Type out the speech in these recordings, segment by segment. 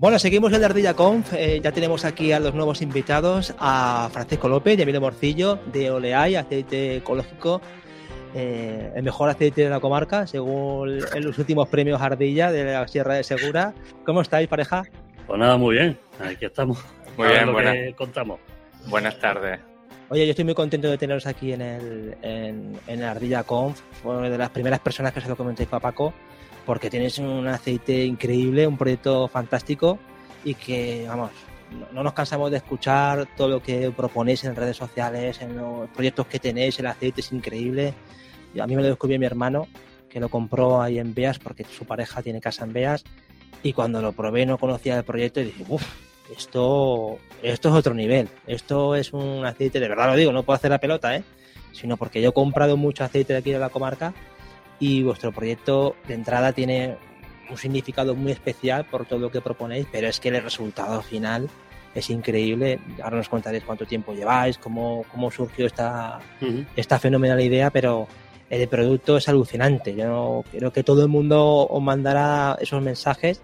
Bueno, seguimos en la Ardilla Conf. Eh, ya tenemos aquí a los nuevos invitados, a Francisco López y a Emilio Morcillo de Oleay, aceite ecológico, eh, el mejor aceite de la comarca, según en los últimos premios Ardilla de la Sierra de Segura. ¿Cómo estáis, pareja? Pues nada, muy bien. Aquí estamos. Muy bien, buenas. contamos. Buenas tardes. Oye, yo estoy muy contento de teneros aquí en el en, en Ardilla Conf. Fue una de las primeras personas que se lo comentéis a Paco, porque tienes un aceite increíble, un proyecto fantástico y que, vamos, no nos cansamos de escuchar todo lo que proponéis en redes sociales, en los proyectos que tenéis, el aceite es increíble. A mí me lo descubrió mi hermano, que lo compró ahí en Beas, porque su pareja tiene casa en Beas, y cuando lo probé no conocía el proyecto y dije, uff, esto, esto es otro nivel. Esto es un aceite, de verdad lo digo, no puedo hacer la pelota, ¿eh? sino porque yo he comprado mucho aceite de aquí de la comarca y vuestro proyecto de entrada tiene un significado muy especial por todo lo que proponéis, pero es que el resultado final es increíble. Ahora nos contaréis cuánto tiempo lleváis, cómo, cómo surgió esta, esta fenomenal idea, pero el producto es alucinante. Yo creo que todo el mundo os mandará esos mensajes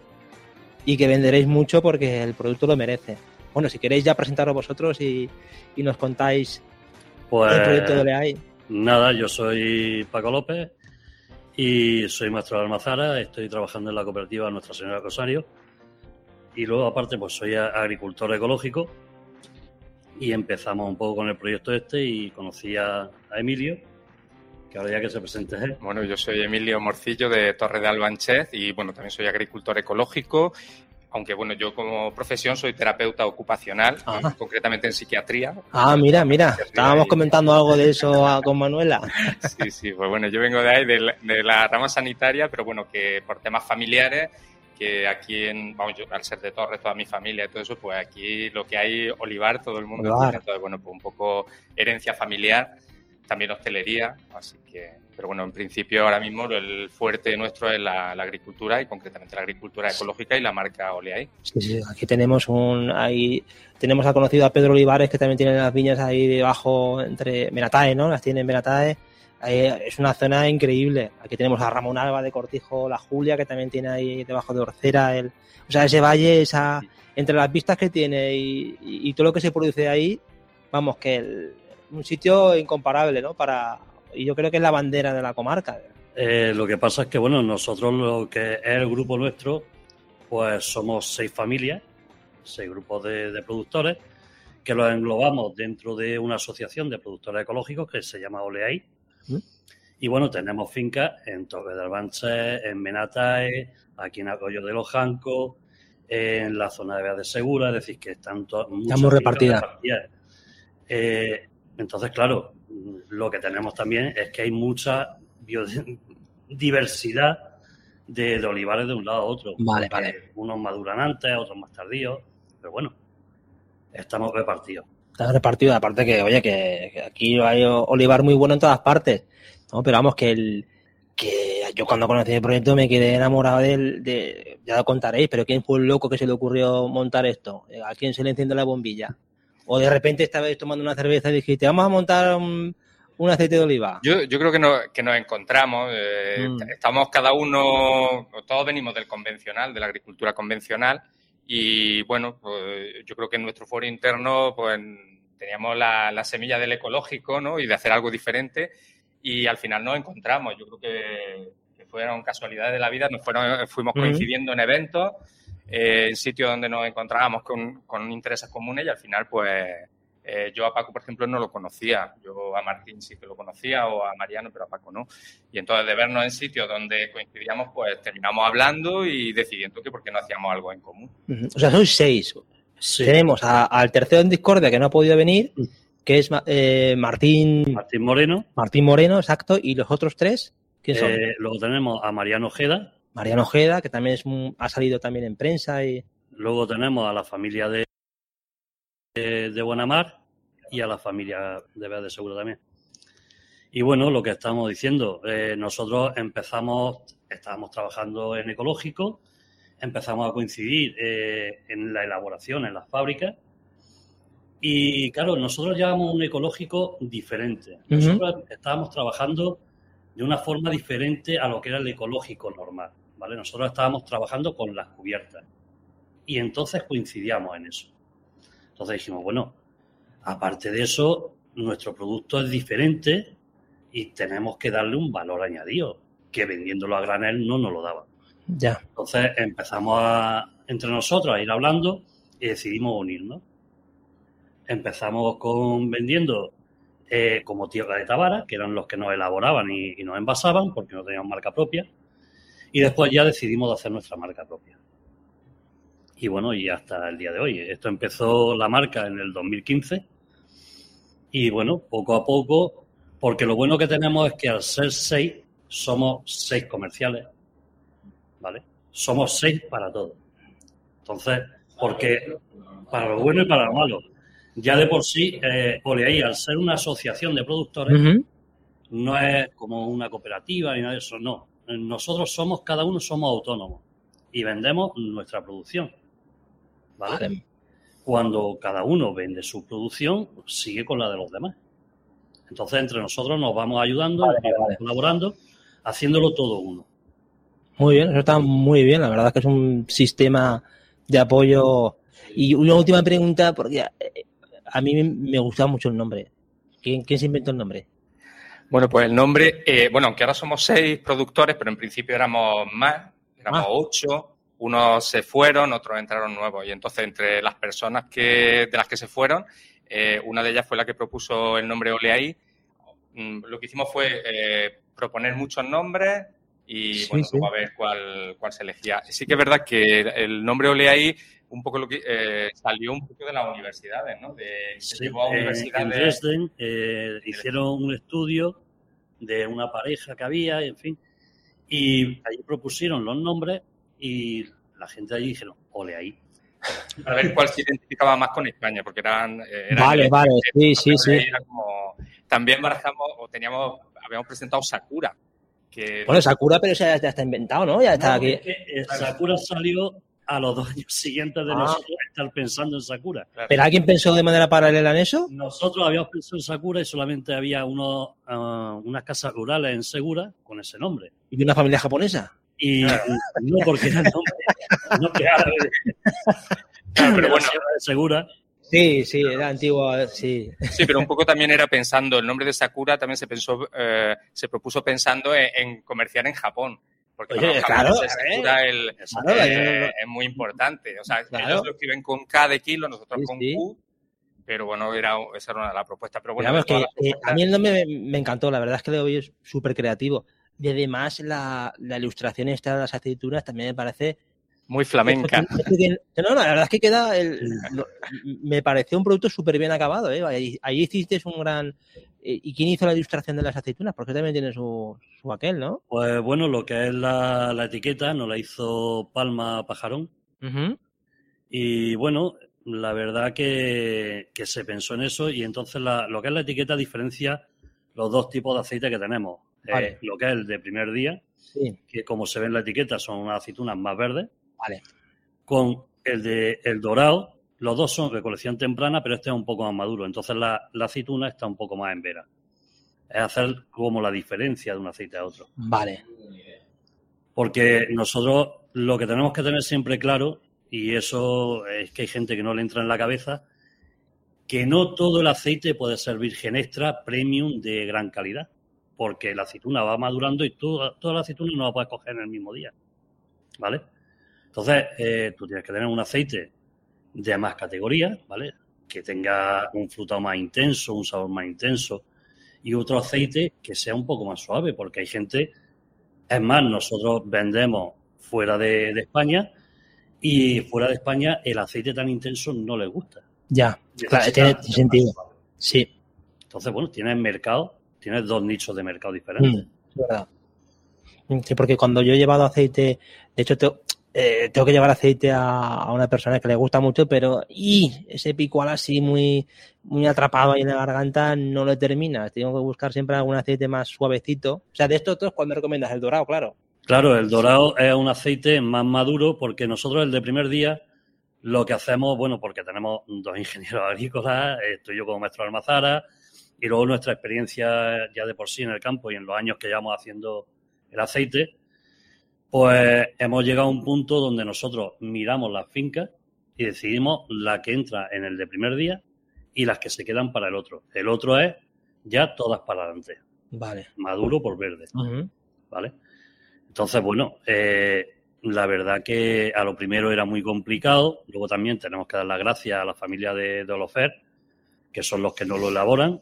y que venderéis mucho porque el producto lo merece. Bueno, si queréis ya presentaros vosotros y, y nos contáis pues, el proyecto de Leay. Nada, yo soy Paco López y soy maestro de almazara, estoy trabajando en la cooperativa Nuestra Señora Rosario y luego aparte pues soy agricultor ecológico y empezamos un poco con el proyecto este y conocí a, Emilio que ahora ya que se presente él. Bueno, yo soy Emilio Morcillo de Torre de Albanchez y bueno, también soy agricultor ecológico, aunque bueno, yo como profesión soy terapeuta ocupacional, Ah. concretamente en psiquiatría. Ah, mira, mira, estábamos comentando algo de eso a- con Manuela. Sí, sí, pues bueno, yo vengo de ahí, de la, de la rama sanitaria, pero bueno, que por temas familiares, que aquí en, vamos, yo al ser de Torres, toda mi familia y todo eso, pues aquí lo que hay, olivar, todo el mundo Olivar. entonces bueno, pues un poco herencia familiar, también hostelería, así que, pero bueno, en principio ahora mismo el fuerte nuestro es la, agricultura y concretamente la agricultura ecológica y la marca Oleay. Sí, sí, aquí tenemos un ahí tenemos a conocido a Pedro Olivares que también tiene las viñas ahí debajo entre Benatae, ¿no? Las tiene en Benatae. Ahí es una zona increíble. Aquí tenemos a Ramón Alba de Cortijo, la Julia que también tiene ahí debajo de Orcera, el, o sea, ese valle, esa entre las vistas que tiene y- y todo lo que se produce ahí, vamos que el- un sitio incomparable, ¿no? Para y yo creo que es la bandera de la comarca. Eh, lo que pasa es que, bueno, nosotros lo que es el grupo nuestro, pues somos seis familias, seis grupos de, de productores, que los englobamos dentro de una asociación de productores ecológicos que se llama Oleay. ¿Mm? Y bueno, tenemos fincas en Torre de Albanche, en Menatae, aquí en Arroyo de los Jancos, en la zona de Vea de Segura, es decir, que están todas fincas repartidas. repartidas. Eh, entonces, claro, lo que tenemos también es que hay mucha biodiversidad de, de olivares de un lado a otro. Vale, vale. Unos maduran antes, otros más tardíos, pero bueno, estamos repartidos. Está repartido, aparte que, oye, que, que aquí hay olivar muy bueno en todas partes. ¿no? Pero vamos, que el que yo cuando conocí el proyecto me quedé enamorado del, de, ya lo contaréis, pero ¿quién fue el loco que se le ocurrió montar esto? ¿A quién se le enciende la bombilla? O de repente estabais tomando una cerveza y dijiste, vamos a montar un, un aceite de oliva. Yo, yo creo que, no- que nos encontramos, eh, Mm. estamos cada uno, todos venimos del convencional, de la agricultura convencional, y bueno, pues, yo creo que en nuestro foro interno pues, teníamos la, la semilla del ecológico ¿no? y de hacer algo diferente, y al final nos encontramos. Yo creo que, que fueron casualidades de la vida, nos fueron, fuimos Mm. coincidiendo en eventos, eh, en sitios donde nos encontrábamos con, con intereses comunes, y al final, pues eh, yo a Paco, por ejemplo, no lo conocía. Yo a Martín sí que lo conocía o a Mariano, pero a Paco no. Y entonces de vernos en sitios donde coincidíamos, pues terminamos hablando y decidiendo que por qué no hacíamos algo en común. O sea, sois seis. Sí. Tenemos al tercero en Discordia que no ha podido venir, Mm. que es eh, Martín, Martín Moreno, Martín Moreno, exacto, y los otros tres, ¿quién son? eh, luego tenemos a Mariano Ojeda, Mariano Ojeda, que también es un- ha salido también en prensa y luego tenemos a la familia de, de, de Buenamar y a la familia de Vea de Seguro también. Y bueno, lo que estamos diciendo, eh, nosotros empezamos, estábamos trabajando en ecológico, empezamos a coincidir eh, en la elaboración en las fábricas. Y claro, nosotros llevamos un ecológico diferente. Nosotros estábamos trabajando de una forma diferente a lo que era el ecológico normal. ¿Vale? Nosotros estábamos trabajando con las cubiertas. y entonces coincidíamos en eso. Entonces dijimos, bueno, aparte de eso, nuestro producto es diferente y tenemos que darle un valor añadido, que vendiéndolo a granel no nos lo daba. Ya. Entonces empezamos a, entre nosotros a ir hablando y decidimos unirnos. Empezamos con vendiendo eh, como tierra de Tabara, que eran los que nos elaboraban y, y nos envasaban porque no teníamos marca propia. Y después ya decidimos hacer nuestra marca propia. Y bueno, y hasta el día de hoy. Esto empezó la marca en el 2015. Y bueno, poco a poco, porque lo bueno que tenemos es que al ser seis, somos seis comerciales. ¿Vale? Somos seis para todo. Entonces, porque para lo bueno y para lo malo. Ya de por sí, eh, Oleaí, al ser una asociación de productores, no es como una cooperativa ni nada de eso, no. Nosotros somos, cada uno somos autónomos y vendemos nuestra producción. ¿Vale? Vale. Cuando cada uno vende su producción, sigue con la de los demás. Entonces, entre nosotros nos vamos ayudando, Vale, vamos colaborando, haciéndolo todo uno. Muy bien, eso está muy bien. La verdad es que es un sistema de apoyo. Y una última pregunta, porque eh, a mí me gusta mucho el nombre. ¿Quién, quién se inventó el nombre? Bueno, pues el nombre, eh, bueno, aunque ahora somos seis productores, pero en principio éramos más, éramos Ah. ocho. Unos se fueron, otros entraron nuevos. Y entonces, entre las personas que, de las que se fueron, eh, una de ellas fue la que propuso el nombre Oleaí. Mm, Lo que hicimos fue eh, proponer muchos nombres y Sí, bueno, sí. a ver cuál, cuál se elegía. Sí que es verdad que el nombre Oleaí un poco lo que eh, salió un poco de las universidades, ¿no? De, se llevó a eh, en universidades. Dresden eh, hicieron un estudio de una pareja que había, en fin, y allí propusieron los nombres y la gente allí dijeron, ole ahí. a ver cuál se identificaba más con España, porque eran... eh, eran Vale, vale, sí, sí, sí. como- También barajamos, o teníamos, habíamos presentado Sakura, que Bueno, Sakura, pero ya está inventado, ¿no? Ya está No, aquí. es que, eh, Sakura salió a los dos años siguientes de Ah. nosotros estar pensando en Sakura. ¿Pero alguien pensó de manera paralela en eso? Nosotros habíamos pensado en Sakura y solamente había unos, ah, unas casas rurales en Segura con ese nombre. ¿Y de una familia japonesa? Y no porque era el nombre, no que árabe de, Claro, pero bueno, de Segura. Sí, sí, era antiguo, sí. sí, pero un poco también era pensando, el nombre de Sakura también se pensó, eh, se propuso pensando en, en comerciar en Japón. Porque Oye, claro, ver. Sakura el- Claro, eh, es muy importante. O sea, Claro. ellos lo escriben con K de kilo, nosotros Sí, con sí. Q. Pero bueno, era, esa era una de las propuestas. Pero bueno, que eh, a mí el nombre me, me encantó, la verdad es que lo veo súper creativo. Y además la, la ilustración esta de las aceitunas también me parece... muy flamenca. No, no, la verdad es que queda... el- lo- me pareció un producto súper bien acabado. ¿eh? Ahí, ahí hiciste un gran... eh, ¿Y quién hizo la ilustración de las aceitunas? Porque también tiene su, su aquel, ¿no? Pues bueno, lo que es la, la etiqueta nos la hizo Palma Pajarón. Y bueno, la verdad que, que se pensó en eso y entonces la- lo que es la etiqueta diferencia los dos tipos de aceite que tenemos. Eh, lo que es el de primer día, Sí, que como se ve en la etiqueta son unas aceitunas más verdes, vale. con el de el dorado, los dos son recolección temprana, pero este es un poco más maduro. Entonces la, la aceituna está un poco más en vera. Es hacer como la diferencia de un aceite a otro. Vale. Porque nosotros lo que tenemos que tener siempre claro, y eso es que hay gente que no le entra en la cabeza, que no todo el aceite puede ser virgen extra, premium de gran calidad. Porque la aceituna va madurando y toda, toda la aceituna no la puedes coger en el mismo día. ¿Vale? Entonces, eh, tú tienes que tener un aceite de más categoría, ¿vale? Que tenga un frutado más intenso, un sabor más intenso, y otro aceite que sea un poco más suave, porque hay gente es más, nosotros vendemos fuera de, de España y fuera de España el aceite tan intenso no les gusta. Ya, claro, tiene sentido. Sí, Entonces, bueno, tienes mercado, tienes dos nichos de mercado diferentes. Mm, verdad. Sí, porque cuando yo he llevado aceite, de hecho, tengo, eh, tengo que llevar aceite a, una persona que le gusta mucho, pero y ese picual así muy, muy atrapado ahí en la garganta no lo termina. Tengo que buscar siempre algún aceite más suavecito. O sea, de estos otros, ¿cuándo recomiendas? El dorado, claro. Claro, el dorado es un aceite más maduro porque nosotros el de primer día lo que hacemos, bueno, porque tenemos dos ingenieros agrícolas, estoy yo como maestro de almazara y luego nuestra experiencia ya de por sí en el campo y en los años que llevamos haciendo el aceite, Pues hemos llegado a un punto donde nosotros miramos las fincas y decidimos la que entra en el de primer día y las que se quedan para el otro. El otro es ya todas para adelante. Vale. Maduro por verde. ¿Vale? Entonces, bueno, eh, la verdad que a lo primero era muy complicado. Luego también tenemos que dar las gracias a la familia de, de Olofer, que son los que nos lo elaboran,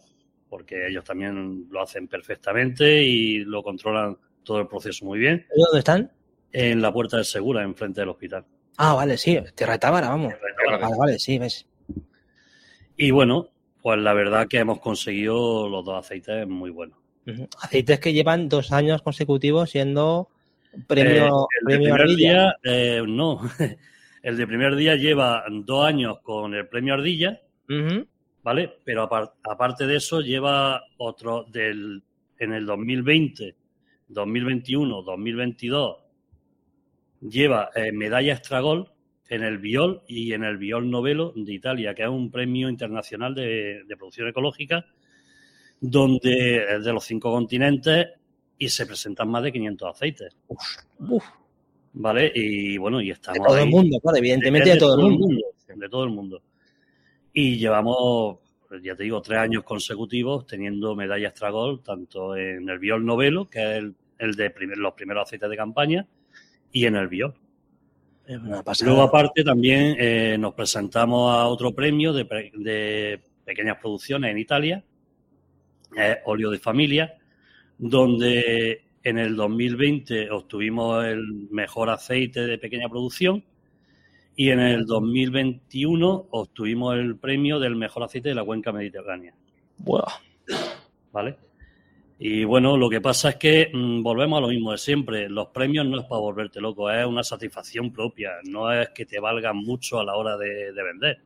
porque ellos también lo hacen perfectamente y lo controlan todo el proceso muy bien. ¿Dónde están? En la puerta del Segura, enfrente del hospital. Ah, vale, sí, Tierra de Tábara, vamos. Vale, vale, sí, ves. Y bueno, pues la verdad que hemos conseguido los dos aceites muy buenos. Aceites que llevan dos años consecutivos siendo premio, eh, el primer día, eh, no. el de primer día lleva dos años con el premio Ardilla, ¿vale? Pero aparte de eso lleva otro del en el 2020, 2021, 2022 lleva eh, medalla Estragol en el Biol y en el Biol Novelo de Italia, que es un premio internacional de, producción ecológica, donde es de los cinco continentes y se presentan más de 500 aceites. ¿Vale? Y bueno, y estamos. De todo el mundo, claro, evidentemente de, todo, el mundo. De todo el mundo. Y llevamos, ya te digo, tres años consecutivos teniendo medalla Estragol, tanto en el Biol Novelo, que es el, de los primeros aceites de campaña, y en el Biol. Luego, aparte, también eh, nos presentamos a otro premio de, pequeñas producciones en Italia, eh, Óleo de Familia, donde en el 2020 obtuvimos el mejor aceite de pequeña producción y en el 2021 obtuvimos el premio del mejor aceite de la cuenca mediterránea. ¿Vale? Y bueno, lo que pasa es que mm, volvemos a lo mismo de siempre. Los premios no es para volverte loco, es una satisfacción propia. No es que te valgan mucho a la hora de, vender.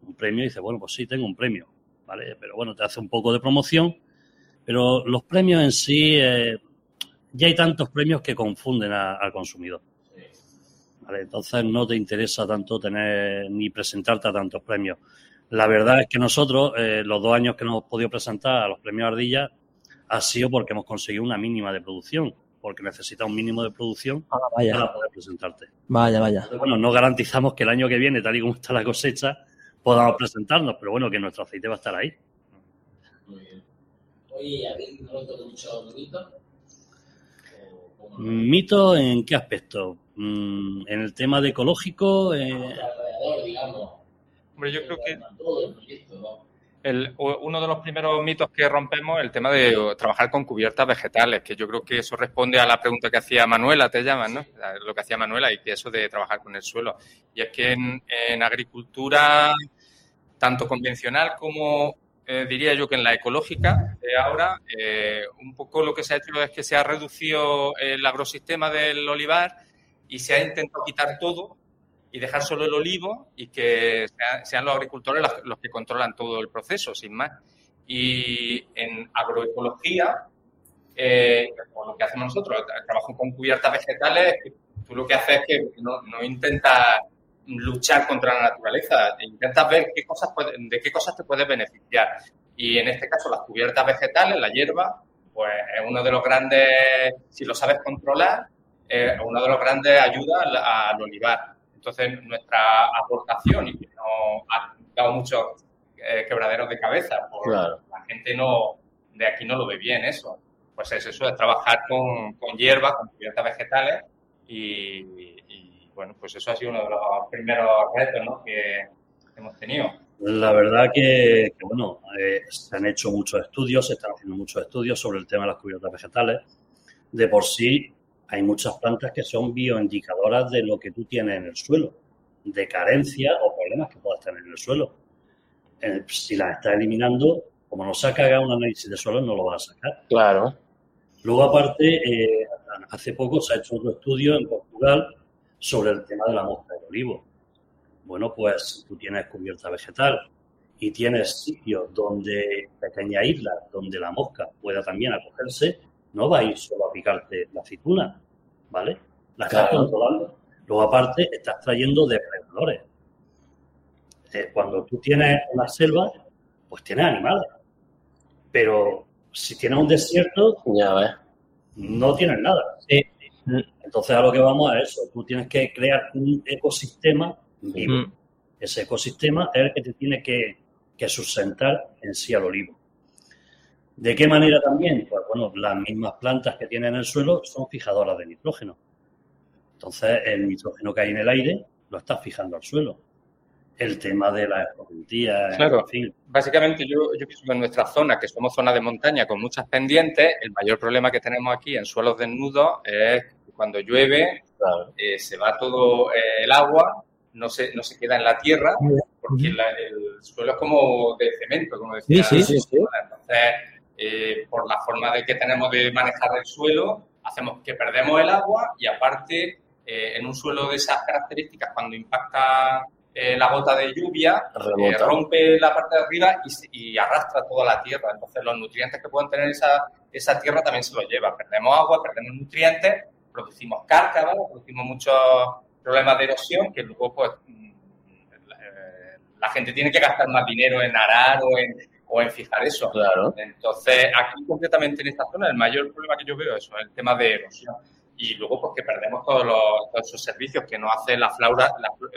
Un premio y dices, bueno, pues sí, tengo un premio, ¿vale? Pero bueno, te hace un poco de promoción. Pero los premios en sí, eh, ya hay tantos premios que confunden al consumidor. Entonces no te interesa tanto tener ni presentarte a tantos premios. La verdad es que nosotros, eh, los dos años que nos hemos podido presentar a los premios Ardilla, ha sido porque hemos conseguido una mínima de producción, porque necesita un mínimo de producción ah, para poder presentarte. Vaya, vaya. bueno, no garantizamos que el año que viene, tal y como está la cosecha, podamos presentarnos, pero bueno, que nuestro aceite va a estar ahí. Muy bien. Oye, ¿habéis notado mucho mito? ¿Mito en qué aspecto? Mm, ¿En el tema de ecológico? Eh... Hombre, yo creo que uno de los primeros mitos que rompemos el tema de trabajar con cubiertas vegetales, que yo creo que eso responde a la pregunta que hacía Manuela, te llaman, ¿no? Lo que hacía Manuela y que eso de trabajar con el suelo. Y es que en, agricultura, tanto convencional como eh, diría yo que en la ecológica de ahora, eh, un poco lo que se ha hecho es que se ha reducido el agrosistema del olivar y se ha intentado quitar todo y dejar solo el olivo y que sean los agricultores los, que controlan todo el proceso, sin más. Y en agroecología, eh, lo que hacemos nosotros, el trabajo con cubiertas vegetales, tú lo que haces es que no, no intentas luchar contra la naturaleza, intentas ver qué cosas de qué cosas te puedes beneficiar. Y en este caso, las cubiertas vegetales, la hierba, pues es uno de los grandes, si lo sabes controlar, es uno de los grandes ayudas al olivar. Entonces, nuestra aportación, y que no ha dado muchos eh, quebraderos de cabeza, porque la gente no de aquí no lo ve bien eso. Pues es eso, es trabajar con, con hierba, con cubiertas vegetales y, bueno, pues eso ha sido uno de los primeros retos que hemos tenido. La verdad que, bueno, eh, se han hecho muchos estudios, se están haciendo muchos estudios sobre el tema de las cubiertas vegetales. De por sí, hay muchas plantas que son bioindicadoras de lo que tú tienes en el suelo, de carencia o problemas que puedas tener en el suelo. Eh, si las estás eliminando, como no se ha cagado un análisis de suelo, no lo vas a sacar. Claro. Luego, aparte, eh, hace poco se ha hecho otro estudio en Portugal sobre el tema de la mosca de olivo. Bueno, pues tú tienes cubierta vegetal y tienes sitios donde, pequeña isla, donde la mosca pueda también acogerse, no va a ir solo picarte la aceituna, ¿vale? La estás controlando. Luego, aparte, estás trayendo depredadores. Eh, cuando tú tienes una selva, pues tienes animales. Pero si tienes un desierto, ya ves. no tienes nada. Entonces a lo que vamos a eso, tú tienes que crear un ecosistema vivo. Mm. Ese ecosistema es el que te tiene que, que sustentar en sí al olivo. ¿De qué manera también? Pues bueno, las mismas plantas que tienen en el suelo son fijadoras de nitrógeno. Entonces, el nitrógeno que hay en el aire lo está fijando al suelo. El tema de la escorrentía, claro. en fin. Básicamente, yo, yo pienso que en nuestra zona, que somos zona de montaña con muchas pendientes, el mayor problema que tenemos aquí en suelos desnudos es que cuando llueve eh, se va todo eh, el agua, no se, no se queda en la tierra, porque el suelo es como de cemento, como decía. Sí, sí, sí. Entonces, eh, por la forma de que tenemos de manejar el suelo, hacemos que perdemos el agua y aparte eh, en un suelo de esas características, cuando impacta eh, la gota de lluvia, rompe la parte de arriba y, arrastra toda la tierra. Entonces los nutrientes que pueden tener esa, esa tierra también se los lleva. Perdemos agua, perdemos nutrientes, producimos cárcavas, producimos muchos problemas de erosión que luego pues mm, la gente tiene que gastar más dinero en arar o en, o en fijar eso. Claro. Entonces, aquí concretamente en esta zona, el mayor problema que yo veo es el tema de erosión. Y luego, pues que perdemos todos, los, todos esos servicios que nos hace la, flora,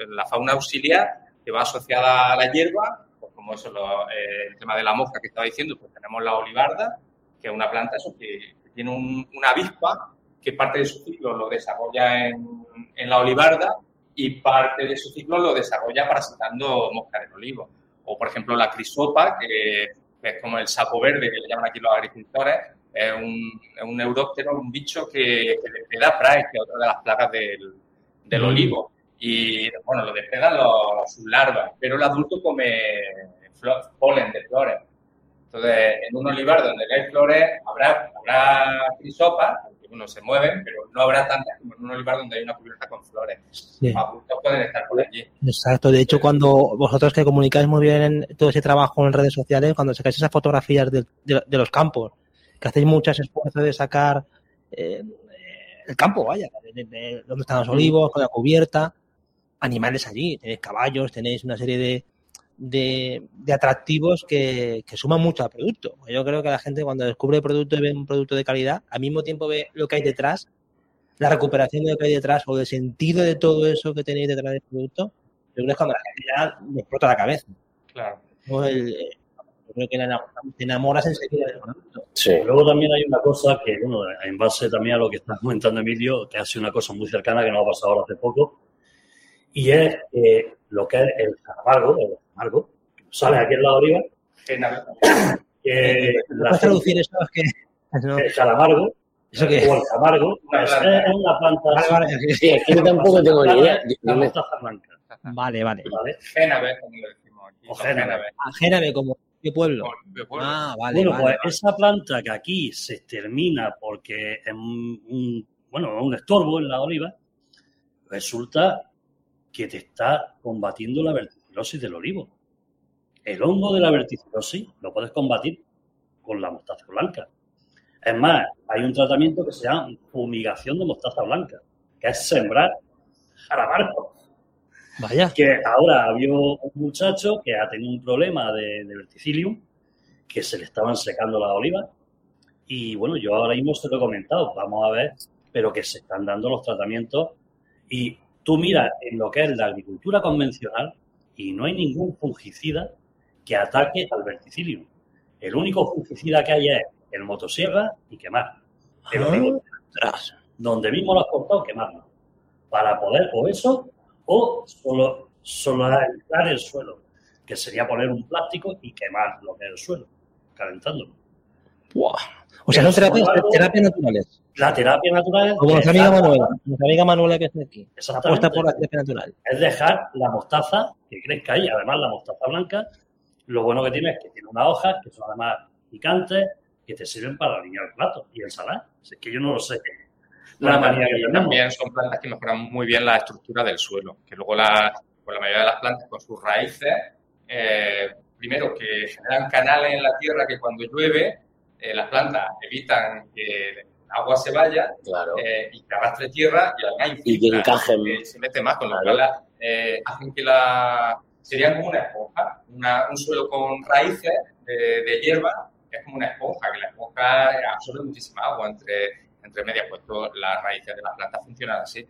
la, fauna auxiliar que va asociada a la hierba, pues como eso, eh, el tema de la mosca que estaba diciendo, pues tenemos la olivarda, que es una planta eso, que, tiene una avispa que parte de su ciclo lo desarrolla en, en la olivarda y parte de su ciclo lo desarrolla parasitando mosca del olivo o por ejemplo la crisopa, que, es como el sapo verde que le llaman aquí los agricultores, es un, es un neuróptero, un bicho que, que depreda praes, que es otra de las plagas del, del mm. olivo. Y bueno, lo depredan los, sus larvas, pero el adulto come polen de flores. Entonces, en un olivar donde hay flores habrá, habrá crisopas, uno se mueven, pero no habrá tantas como en un olivar donde hay una cubierta con flores. Los adultos pueden estar por allí. Exacto. De hecho, cuando vosotros que comunicáis muy bien todo ese trabajo en redes sociales, cuando sacáis esas fotografías de, los campos, que hacéis muchos esfuerzos de sacar eh, el campo, vaya, de, donde están los olivos, con la cubierta, animales allí, tenéis caballos, tenéis una serie de, de, atractivos que, suman mucho al producto. Yo creo que la gente cuando descubre el producto y ve un producto de calidad, al mismo tiempo ve lo que hay detrás, la recuperación de lo que hay detrás o el sentido de todo eso que tenéis detrás del producto, yo creo que es cuando la gente ya me explota la cabeza. Claro. yo creo que te enamoras enseguida del producto. Sí. Luego también hay una cosa que, bueno, en base también a lo que está comentando Emilio, que ha sido una cosa muy cercana que nos ha pasado ahora hace poco, y es lo que es el calamargo, el calamargo, sale aquí en la oliva. Que ¿Puedes traducir eso? Es que, El calamargo, ¿Eso qué? o el camargo, es, una planta. Vale, vale. Sí, es que yo tampoco tengo ni idea. La mostaza blanca. Vale, vale. ¿Vale? Génave, como le decimos aquí. O Génave. Ah, Génave, como ¿Qué pueblo? pueblo? Ah, vale. Bueno, vale, pues vale. esa planta que aquí se extermina porque es un, un, bueno, un estorbo en la oliva, resulta que te está combatiendo la del olivo. El hongo de la verticilosis lo puedes combatir con la mostaza blanca. Es más, hay un tratamiento que se llama fumigación de mostaza blanca, que es sembrar jarabarco. Vaya. Que ahora había un muchacho que ha tenido un problema de, de verticilium, que se le estaban secando las olivas. Y bueno, yo ahora mismo se lo he comentado, vamos a ver, pero que se están dando los tratamientos y tú miras en lo que es la agricultura convencional y no hay ningún fungicida que ataque al verticilio. El único fungicida que hay es el motosierra y quemar. El olivo, donde mismo lo has cortado, quemarlo. Para poder o eso o solo solarizar el suelo, que sería poner un plástico y quemar lo que es el suelo, calentándolo. Buah. O sea, son terapias, terapias naturales. La terapia natural Como nuestra amiga Manuela, nuestra amiga Manuela que está aquí. Apuesta por la terapia natural. es dejar la mostaza que crezca ahí. Además, la mostaza blanca, lo bueno que tiene es que tiene unas hojas que son además picantes, que te sirven para alinear el plato y ensalada. Si es que yo no lo sé. Bueno, también, también son plantas que mejoran muy bien la estructura del suelo, que luego la, pues la mayoría de las plantas con sus raíces, eh, primero que generan canales en la tierra que cuando llueve, eh, las plantas evitan que el agua se vaya Claro. eh, y que arrastre tierra y además Y que encajen. eh, se mete más, con lo cual eh, hacen que la... Serían como una esponja, una- un suelo con raíces de, de hierba es como una esponja, que la esponja absorbe muchísima agua entre, entre medias, pues todas las raíces de las plantas funcionan así.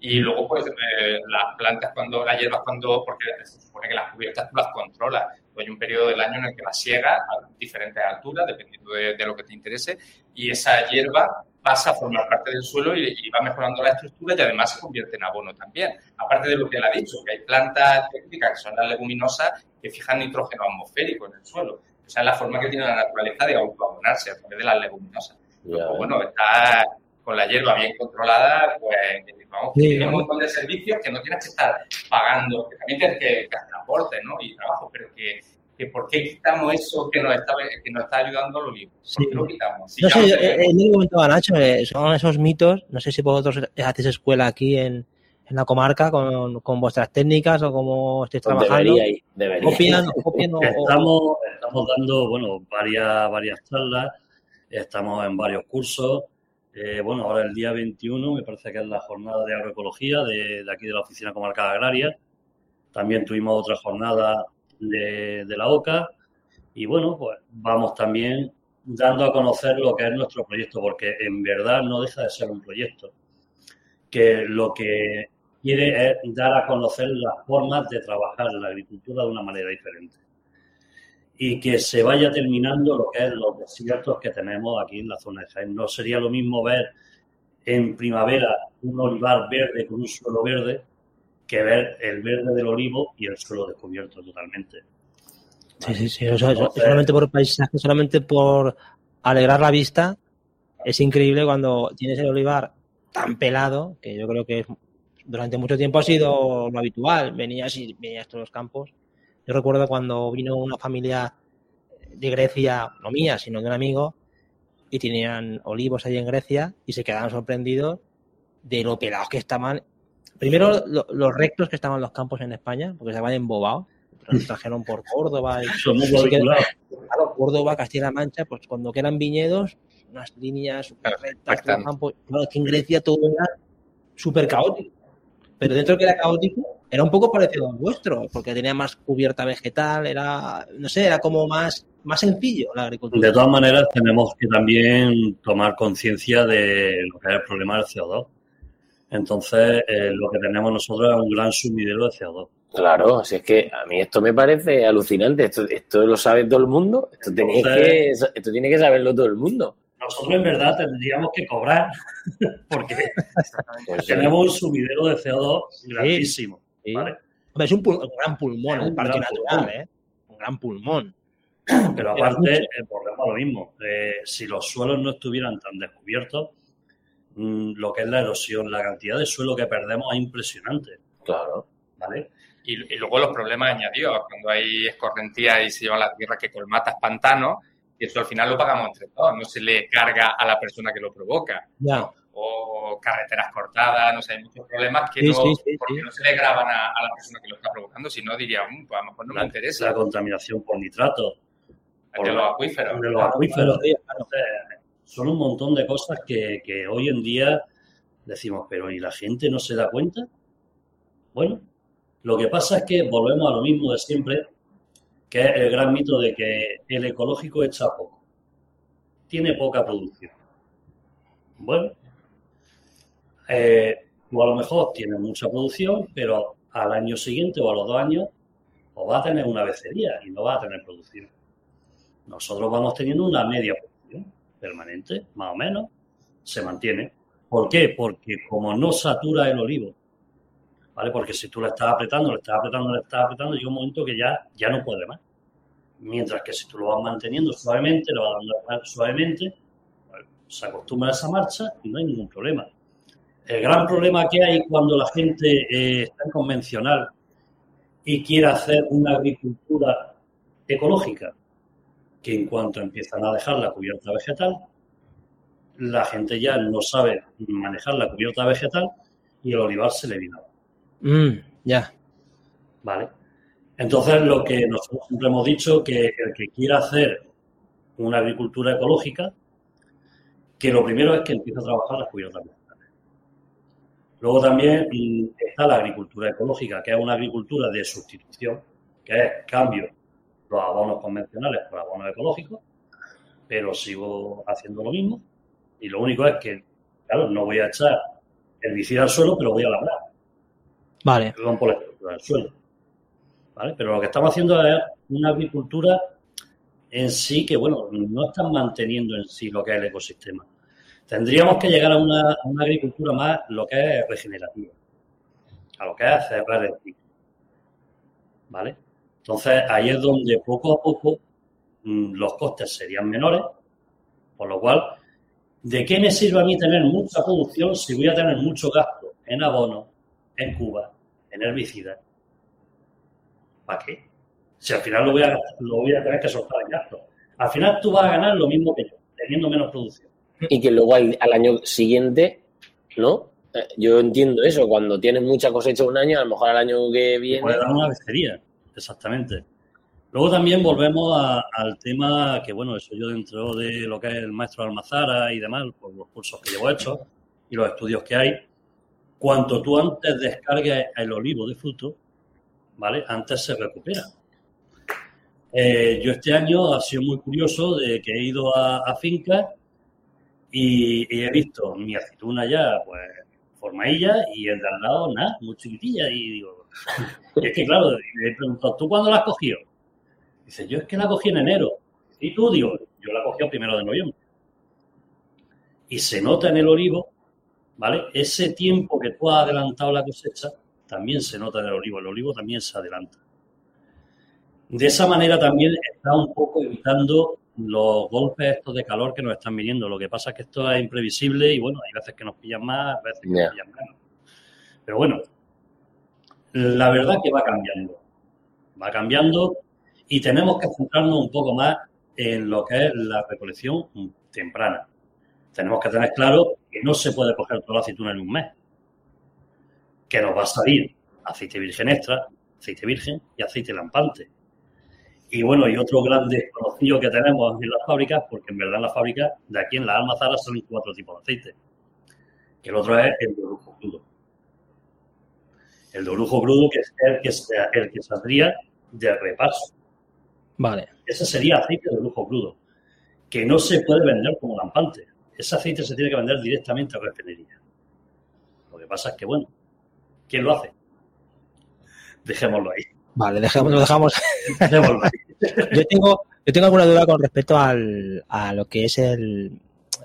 Y luego, pues, eh, las plantas, cuando las hierbas, cuando, porque se supone que las cubiertas tú las controlas. Hay un periodo del año en el que las ciegas a diferentes alturas, dependiendo de, de, lo que te interese, y esa hierba pasa a formar parte del suelo y, y, va mejorando la estructura y además se convierte en abono también. Aparte de lo que él ha dicho, que hay plantas técnicas que son las leguminosas que fijan nitrógeno atmosférico en el suelo. O sea, es la forma que tiene la naturaleza de autoabonarse a través de las leguminosas. Yeah. Pues, bueno, está con la hierba bien controlada, pues vamos, sí, tiene un montón de servicios que no tienes que estar pagando, que también tienes que, que hacer aporte ¿no? y trabajo, pero que, que por qué quitamos eso que nos está, que nos está ayudando a los libros. ¿Por qué lo quitamos? Si no sé, en el momento Nacho, eh, son esos mitos, no sé si vosotros hacéis escuela aquí en, en la comarca con, con, vuestras técnicas o cómo estáis trabajando. Debería, debería. Copian, copian o, estamos, estamos dando bueno, varias, varias charlas, estamos en varios cursos. Eh, bueno, ahora el día 21 me parece que es la jornada de agroecología de, aquí de la Oficina Comarcal Agraria. También tuvimos otra jornada de, de, la OCA y bueno, pues vamos también dando a conocer lo que es nuestro proyecto, porque en verdad no deja de ser un proyecto, que lo que quiere es dar a conocer las formas de trabajar la agricultura de una manera diferente y que se vaya terminando lo que es los desiertos que tenemos aquí en la zona de Jaén. No sería lo mismo ver en primavera un olivar verde con un suelo verde que ver el verde del olivo y el suelo descubierto totalmente. Sí, sí, sí. O sea, Entonces, solamente por paisaje, solamente por alegrar la vista, es increíble cuando tienes el olivar tan pelado, que yo creo que durante mucho tiempo ha sido lo habitual. Venías y venías todos los campos yo recuerdo cuando vino una familia de Grecia, no mía, sino de un amigo, y tenían olivos ahí en Grecia y se quedaban sorprendidos de lo pelados que estaban. Primero, lo, los rectos que estaban los campos en España, porque se estaban embobados. Los trajeron por Córdoba. Y, Somos claro, Córdoba, Castilla-La Mancha, pues cuando quedan viñedos, unas líneas rectas, claro, que en Grecia todo era súper caótico. Pero dentro que era caótico, era un poco parecido al vuestro, porque tenía más cubierta vegetal, era, no sé, era como más, más sencillo la agricultura. De todas maneras, tenemos que también tomar conciencia de lo que es el problema del CO2. Entonces, eh, lo que tenemos nosotros es un gran sumidero de CO2. Claro, así es que a mí esto me parece alucinante. Esto, esto lo sabe todo el mundo. Esto, que, esto tiene que saberlo todo el mundo nosotros en verdad tendríamos que cobrar porque pues tenemos un subidero de CO2 grandísimo. Sí. ¿Vale? Hombre, es un, pul un, gran pulmón, un, un parque natural, pulmón. ¿eh? Un gran pulmón. Pero aparte, eh, volvemos a lo mismo. Eh, si los suelos no estuvieran tan descubiertos, mmm, lo que es la erosión, la cantidad de suelo que perdemos es impresionante. Claro. ¿Vale? Y, y, luego los problemas añadidos, cuando hay escorrentía y se lleva la tierra que colmatas pantanos, y eso al final lo pagamos entre todos, no se le carga a la persona que lo provoca. Ya. Carreteras cortadas, no sé, hay muchos problemas que sí, no, sí, sí, porque no se le graban a, a, la persona que lo está provocando, si no diría, mmm, pues a lo mejor no la, me interesa. La contaminación por nitratos. Por de los acuíferos. De los acuíferos. Entonces, son un montón de cosas que, que hoy en día decimos, pero ¿y la gente no se da cuenta? Bueno, lo que pasa es que volvemos a lo mismo de siempre, que es el gran mito de que el ecológico echa poco, tiene poca producción. Bueno, eh, o a lo mejor tiene mucha producción, pero al año siguiente o a los dos años o va a tener una becería y no va a tener producción. Nosotros vamos teniendo una media producción permanente, más o menos, se mantiene. ¿Por qué? Porque como no satura el olivo, ¿vale? Porque si tú le estás apretando, le estás apretando, le estás apretando, llega un momento que ya, ya no puede más. Mientras que si tú lo vas manteniendo suavemente, lo vas dando suavemente, pues, se acostumbra a esa marcha y no hay ningún problema. El gran problema que hay cuando la gente eh, está en convencional y quiere hacer una agricultura ecológica, que en cuanto empiezan a dejar la cubierta vegetal, la gente ya no sabe manejar la cubierta vegetal y el olivar se le viene abajo. Mm, ya. Vale. Entonces, lo que nosotros siempre hemos dicho que el que quiera hacer una agricultura ecológica, que lo primero es que empiece a trabajar las cubiertas vegetales. Luego también está la agricultura ecológica, que es una agricultura de sustitución, que es cambio los abonos convencionales por abonos ecológicos, pero sigo haciendo lo mismo. Y lo único es que claro, no voy a echar herbicida al suelo, pero voy a labrar. Vale. Perdón por la estructura del suelo. ¿Vale? Pero lo que estamos haciendo es una agricultura en sí que, bueno, no están manteniendo en sí lo que es el ecosistema. Tendríamos que llegar a una, agricultura más lo que es regenerativa, a lo que es cerrar el ciclo. ¿Vale? Entonces, ahí es donde poco a poco mm, los costes serían menores, por lo cual, ¿de qué me sirve a mí tener mucha producción si voy a tener mucho gasto en abono, en cuba, en herbicidas? ¿Para qué? Si al final lo voy a, lo voy a tener que soltar en gasto. Al final tú vas a ganar lo mismo que yo, teniendo menos producción. Y que luego al, al año siguiente, ¿no? Eh, Yo entiendo eso, cuando tienes mucha cosecha un año, a lo mejor al año que viene. Puede dar una becería, exactamente. Luego también volvemos a- al tema que, bueno, eso yo dentro de lo que es el maestro Almazara y demás, por los cursos que llevo hechos y los estudios que hay, cuanto tú antes descargues el olivo de fruto, ¿vale? Antes se recupera. Eh, yo este año ha sido muy curioso de que he ido a, a fincas y, he visto mi aceituna ya, pues, formadilla y el de al lado, nada, muy chiquitilla. Y digo, es que claro, le he preguntado, ¿tú cuándo la has cogido? Dice, yo es que la cogí en enero. ¿Y tú? Digo, yo la cogí a primero de noviembre. Y se nota en el olivo, ¿vale? Ese tiempo que tú has adelantado la cosecha, también se nota en el olivo. El olivo también se adelanta. De esa manera también está un poco evitando los golpes estos de calor que nos están viniendo. Lo que pasa es que esto es imprevisible y bueno, hay veces que nos pillan más, veces que nos pillan menos. Pero bueno, la verdad que va cambiando. Va cambiando y tenemos que centrarnos un poco más en lo que es la recolección temprana. Tenemos que tener claro que no se puede coger toda la aceituna en un mes. Que nos va a salir aceite virgen extra, aceite virgen y aceite lampante. Y bueno, y otro gran desconocido que tenemos en las fábricas, porque en verdad en las fábricas de aquí en la Almazara salen cuatro tipos de aceite. El otro es el de lujo crudo. El de lujo crudo, que es el que, se- el que saldría de repaso. Vale. Ese sería aceite de lujo crudo, que no se puede vender como lampante. Ese aceite se tiene que vender directamente a refinería. Lo que pasa es que, bueno, ¿quién lo hace? Dejémoslo ahí. Vale, dejamos, lo dejamos. Yo tengo, yo tengo alguna duda con respecto al, a lo que es el,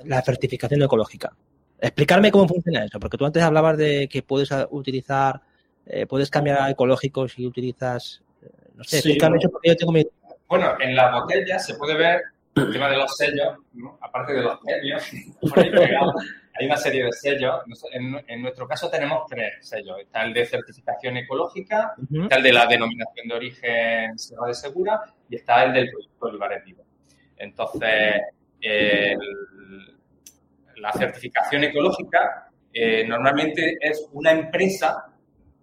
la certificación ecológica. Explicarme cómo funciona eso, porque tú antes hablabas de que puedes utilizar, eh, puedes cambiar a ecológicos si utilizas, eh, no sé, Sí, explícame bueno. eso porque yo tengo mi... Bueno, en la botella se puede ver el tema de los sellos, ¿no? aparte de los premios, por ahí pegados, hay una serie de sellos. En, en nuestro caso tenemos tres sellos. Está el de certificación ecológica, está el de la denominación de origen Sierra de Segura y está el del producto Olivares Vivo. Entonces, el- la certificación ecológica eh, normalmente es una empresa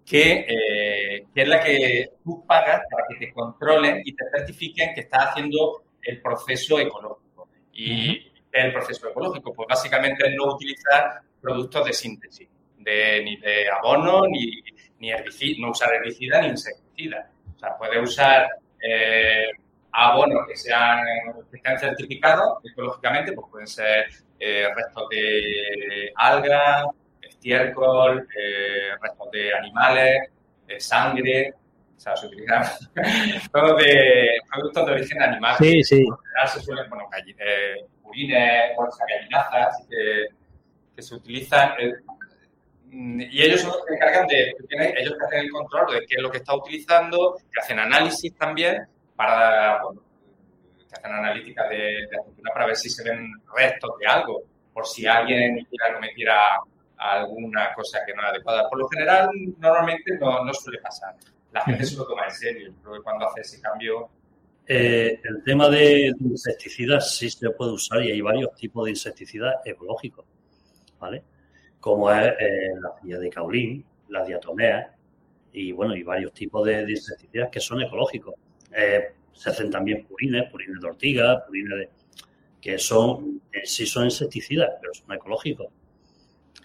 que, eh, que es la que tú pagas para que te controlen y te certifiquen que estás haciendo el proceso ecológico. ¿Y el proceso ecológico? Pues básicamente es no utilizar productos de síntesis, de, ni de abono, ni, ni herbicida, no usar herbicida ni insecticida. O sea, puedes usar eh, abonos que sean que estén certificados ecológicamente, pues pueden ser eh, restos de algas, estiércol, eh, restos de animales, de sangre, sea, se utilizan todo de productos de origen animal. Sí, sí. Lo general se suelen, bueno, eh, purines, bolsas gallinazas, que, que se utilizan. eh, y ellos son los que se encargan de, ellos que hacen el control de qué es lo que está utilizando, que hacen análisis también para, bueno, que hacen analítica de, de aceituna para ver si se ven restos de algo, por si alguien metiera o no metiera alguna cosa que no es adecuada. Por lo general, normalmente no, no suele pasar. La gente se lo toma en serio. Creo que cuando hace ese cambio Eh, el tema de insecticidas sí se puede usar y hay varios tipos de insecticidas ecológicos, ¿vale? Como es eh, la cilla de caulín, la diatomea y bueno, y varios tipos de, de insecticidas que son ecológicos. Eh, se hacen también purines, purines de ortiga, purines de que son sí son insecticidas, pero son ecológicos,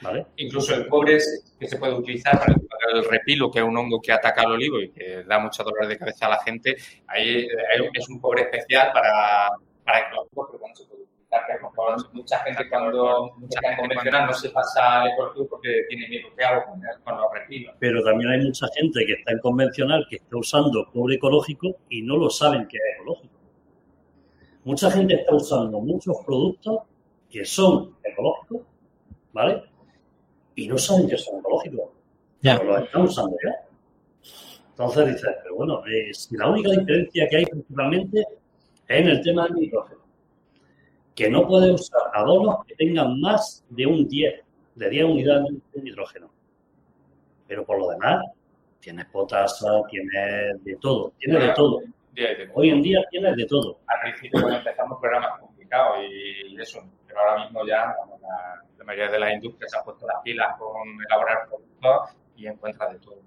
¿vale? Incluso el cobre se- que se puede utilizar para el, repilo, que es un hongo que ataca al olivo y que da mucho dolor de cabeza a la gente. Ahí eh, es un cobre especial para, para ecológicos, pero bueno, se puede utilizar. mucha gente cuando está en convencional no se pasa al ecológico porque tiene miedo que hago con, con los. Pero también hay mucha gente que está en convencional que está usando cobre ecológico y no lo saben que es ecológico. Mucha gente está usando muchos productos que son ecológicos, ¿vale? Y no saben que son ecológicos. Ya. Pero los están usando ya. Entonces dices, pero bueno, eh, si la única diferencia que hay principalmente es en el tema del nitrógeno. Que no puedes usar abonos que tengan más de un 10, de 10 unidades de nitrógeno. Pero por lo demás, tienes potasa, tienes de todo, tienes de todo. Hoy en día tienes de todo. Al principio cuando empezamos programas complicados y eso, ahora mismo ya la, la mayoría de las industrias se han puesto las pilas con elaborar productos y encuentras de todo.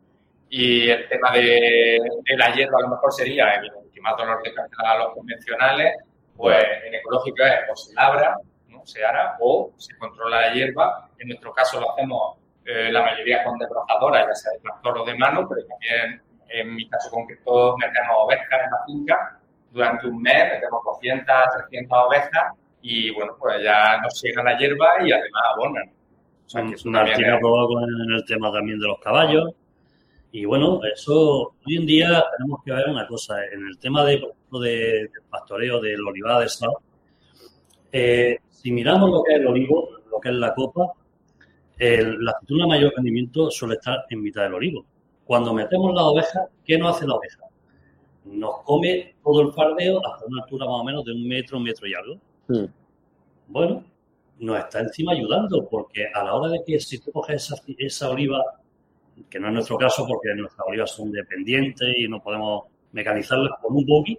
Y el tema de, de la hierba a lo mejor sería el que más dolor de cabeza a los convencionales, pues en ecológico es o se labra, ¿no? se ara, o se controla la hierba. En nuestro caso lo hacemos eh, la mayoría con desbrozadoras, ya sea de tractor o de mano, pero también en mi caso concreto metemos ovejas en la finca durante un mes, metemos 200, 300 ovejas y bueno, pues ya nos llega la hierba y además abonan. O sea, que eso también Martín ha es- probado con el tema también de los caballos. Y bueno, eso hoy en día tenemos que ver una cosa. En el tema de, del pastoreo del olivada de sal, eh, si miramos lo que es el olivo, lo que es la copa, el- la aceituna mayor rendimiento suele estar en mitad del olivo. Cuando metemos la oveja, ¿qué nos hace la oveja? Nos come todo el fardeo hasta una altura más o menos de un metro, un metro y algo. Mm. Bueno, nos está encima ayudando, porque a la hora de que si tú coges esa, esa oliva, que no es nuestro caso porque nuestras olivas son dependientes y no podemos mecanizarlas con un buggy,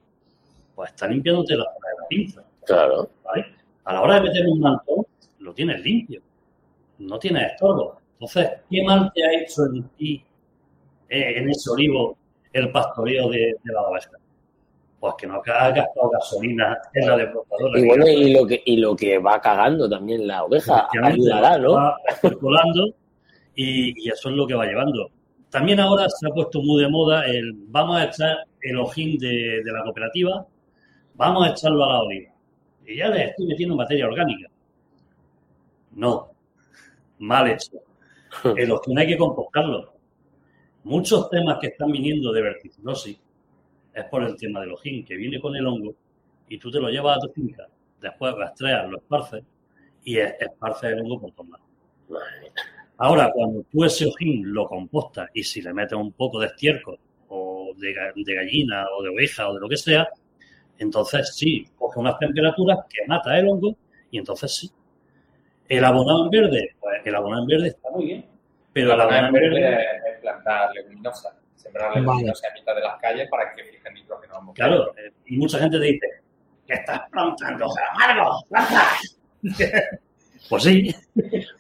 pues está limpiándote la zona de la pinza, Claro. ¿vale? A la hora de meter un mantón, lo tienes limpio, no tienes estorbo. Entonces, ¿qué mal te ha hecho en ti, eh, en ese olivo, el pastoreo de, de la? Pues que no has gastado gasolina en la desbrozadora. Y bueno, y lo que, y lo que va cagando también la oveja ayudará, ¿no? Va circulando y, y eso es lo que va llevando. También ahora se ha puesto muy de moda el vamos a echar el ojín de, de la cooperativa, vamos a echarlo a la oliva. Y ya le estoy metiendo materia orgánica. No, mal hecho. El ojín hay que compostarlo. Muchos temas que están viniendo de vertiginosis es por el tema del ojín, que viene con el hongo y tú te lo llevas a tu finca, después rastreas, lo esparces y es- esparces el hongo por todos lados. Ahora, cuando tú ese ojín lo compostas y si le metes un poco de estiércol o de, ga- de gallina o de oveja o de lo que sea, entonces sí, coge unas temperaturas que mata el hongo y entonces sí. El abonado en verde, pues el abonado en verde está muy bien, pero el abonado en verde verde, es plantar leguminosa, sembrar Vale. en mitad de las calles para que fijen nitrógeno. ambos. claro, y mucha gente te dice, que estás plantando amargo, planta. pues sí,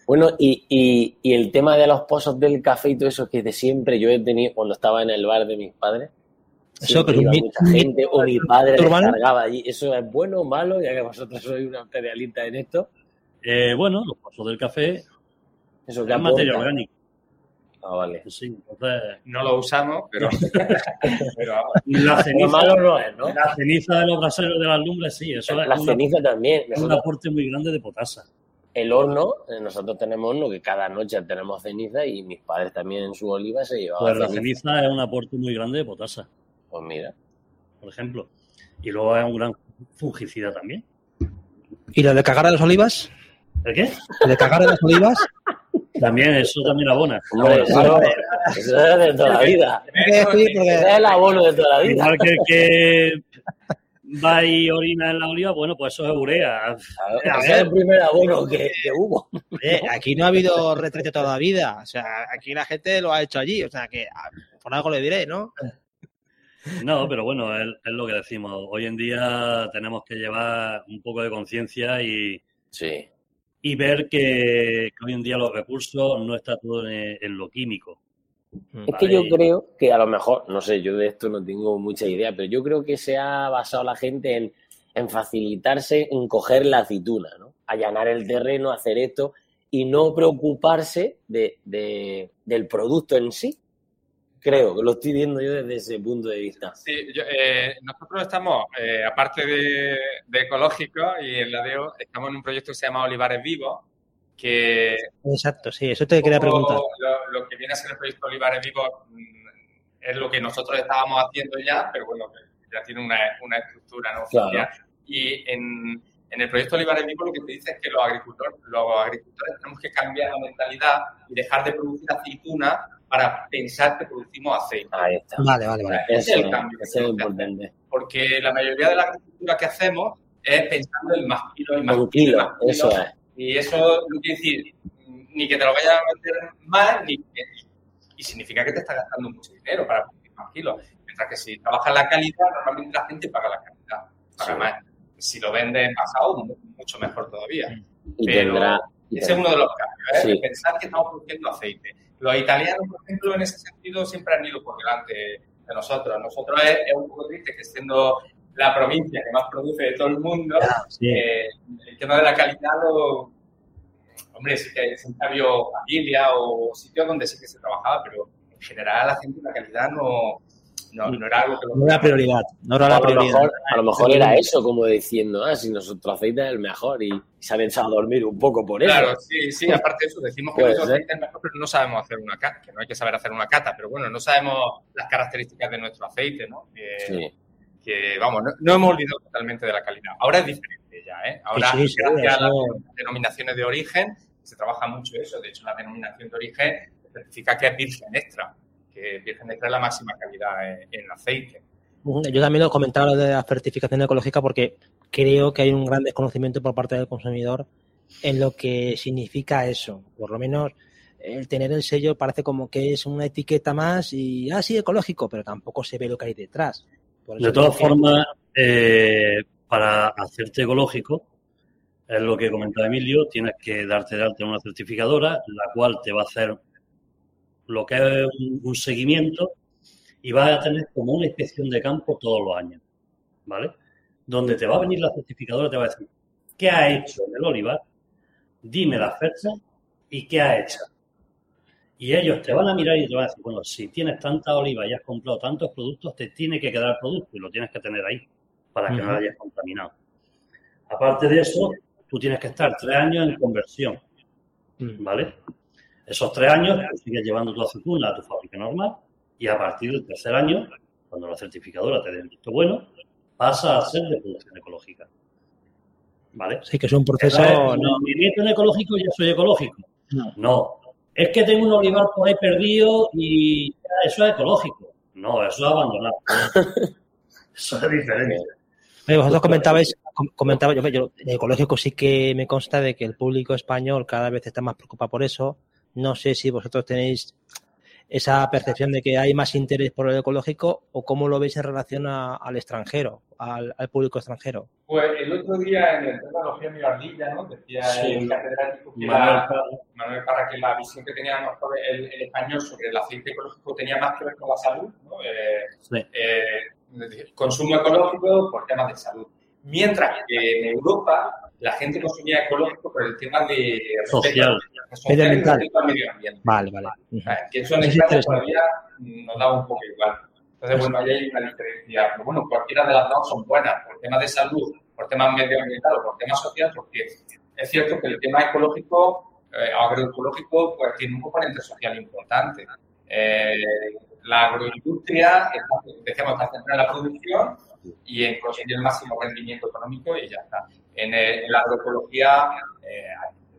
Bueno, y, y, y el tema de los pozos del café y todo eso que de siempre yo he tenido cuando estaba en el bar de mis padres. Eso que es un iba mi- mucha gente o mi padre descargaba allí. ¿Eso es bueno o malo? Ya que vosotros sois una especialista en esto. Eh, bueno, los pozos del café Eso que es materia aporta. Ah, vale. sí, entonces No lo usamos, pero, la ceniza, malo no es, ¿no? la ceniza de los braseros de las lumbres, sí, eso es La una- ceniza también. es un aporte muy grande de potasa. el horno, eh, nosotros tenemos horno que cada noche tenemos ceniza y mis padres también en su oliva se llevaban Pues la ceniza. ceniza es un aporte muy grande de potasa, Pues mira. por ejemplo. Y luego es un gran fungicida también. ¿Y lo de cagar a las olivas? ¿El qué? ¿Lo de cagar a las olivas? También, eso también abona. Hombre, eso, eso es de toda la vida. Ese es el abono de toda la vida. Igual que el que va y orina en la oliva, bueno, pues eso es urea. Es el primer abono que, que hubo. Eh, aquí no ha habido retrete toda la vida. O sea, aquí la gente lo ha hecho allí. O sea, que ah, por algo le diré, ¿no? No, pero bueno, es, es lo que decimos. Hoy en día tenemos que llevar un poco de conciencia y, Sí. Y ver que, que hoy en día los recursos no está todo en, en lo químico. Es que yo creo que a lo mejor, no sé, yo de esto no tengo mucha idea, pero yo creo que se ha basado la gente en, en facilitarse en coger la aceituna, ¿no? Allanar el terreno, hacer esto y no preocuparse de, de- del producto en sí. Creo que lo estoy viendo yo desde ese punto de vista. Sí, yo, eh, nosotros estamos, eh, aparte de, de ecológico y en la DEO estamos en un proyecto que se llama Olivares Vivos, que... Exacto, sí, eso te quería preguntar. Lo, lo, que viene a ser el proyecto Olivares Vivos mm, es lo que nosotros estábamos haciendo ya, pero bueno, ya tiene una, una estructura no Claro. Y en, en el proyecto Olivares Vivo lo que te dice es que los agricultores, los agricultores tenemos que cambiar la mentalidad y dejar de producir aceituna para pensar que producimos aceite. Ahí está. Vale, vale, vale. Ese es el cambio eso es importante. Porque la mayoría de la agricultura que hacemos es pensando en más kilos y más kilos. y kilo, kilos. eso es. Y eso no quiere decir ni que te lo vayas a meter más, ni que, y significa que te está gastando mucho dinero para producir más kilos. Mientras que si trabajas la calidad, normalmente la gente paga la calidad, paga Sí. más. Si lo vende pasado, mu- mucho mejor todavía. Y Pero tendrá. y Ese es uno de los cambios, ¿eh? Sí. pensar que estamos produciendo aceite. Los italianos, por ejemplo, en ese sentido siempre han ido por delante de nosotros. Nosotros es, es un poco triste que siendo la provincia que más produce de todo el mundo, Sí. eh, el tema de la calidad lo... Hombre, sí que siempre ha habido familia o sitios donde sí que se trabajaba, pero en general la gente la calidad no, no, no era algo que... lo- No era prioridad, no era a, la lo prioridad. mejor, a lo mejor era eso, como diciendo, ah, si nuestro aceite es el mejor y se ha pensado a dormir un poco por eso. Claro, sí, sí, aparte de eso, decimos que ser. aceite es mejor, pero no sabemos hacer una cata, que no hay que saber hacer una cata, pero bueno, no sabemos las características de nuestro aceite, ¿no? Que, Sí. que, vamos, no, no hemos olvidado totalmente de la calidad. Ahora es diferente ya, ¿eh? Ahora, Sí, sí, sí, gracias a las denominaciones de origen, se trabaja mucho eso. De hecho, la denominación de origen certifica que es virgen extra, que virgen es la máxima calidad en, en aceite. Yo también lo comentaba lo de la certificación ecológica porque creo que hay un gran desconocimiento por parte del consumidor en lo que significa eso. Por lo menos el tener el sello parece como que es una etiqueta más y, ah, sí, ecológico, pero tampoco se ve lo que hay detrás. De todas que- formas, eh, para hacerte ecológico, es lo que comentaba Emilio, tienes que darte de alta en una certificadora, la cual te va a hacer lo que es un, un seguimiento y vas a tener como una inspección de campo todos los años, ¿vale? Donde te va a venir la certificadora y te va a decir, ¿qué ha hecho en el olivar? Dime la fecha y qué ha hecho. Y ellos te van a mirar y te van a decir, bueno, si tienes tanta oliva y has comprado tantos productos, te tiene que quedar el producto y lo tienes que tener ahí para que no lo hayas contaminado. Aparte de eso, tú tienes que estar tres años en conversión, Mm. ¿vale? Esos tres años tú sigues llevando tu aceituna a tu fábrica normal y a partir del tercer año, cuando la certificadora te dé el visto bueno, pasa a ser de producción ecológica. ¿Vale? Sí, que es un proceso... Entonces, no- me meto en ecológico y ya soy ecológico. No. No. Es que tengo un olivar por ahí perdido y eso es ecológico. No, eso es abandonado. eso es diferente. Oye, vosotros comentabais, com- comentabais, yo, yo, ecológico sí que me consta de que el público español cada vez está más preocupado por eso. No sé si vosotros tenéis esa percepción de que hay más interés por el ecológico o cómo lo veis en relación a- al extranjero, al, al público extranjero. Pues el otro día en el tema de los premios Ardilla, ¿no? Decía Sí. el catedrático que Manuel la- Parra. Manuel Parra que la visión que sobre el, el español sobre el aceite ecológico tenía más que ver con la salud, ¿no? Eh, Sí. eh, consumo ecológico por temas de salud. Mientras que en Europa la gente consumía ecológico por el tema de Social. social Medioambiental. medio ambiente. Vale, vale. Que eso en es España todavía nos da un poco igual. Entonces, bueno, ahí hay una diferencia. Pero bueno, cualquiera de las dos son buenas, por temas de salud, por temas medioambientales o por temas sociales, porque es cierto que el tema ecológico, eh, agroecológico, pues tiene un componente social importante. Eh, la agroindustria, decíamos, está centrada en la producción y en conseguir el máximo rendimiento económico y ya está. En, en la agroecología eh,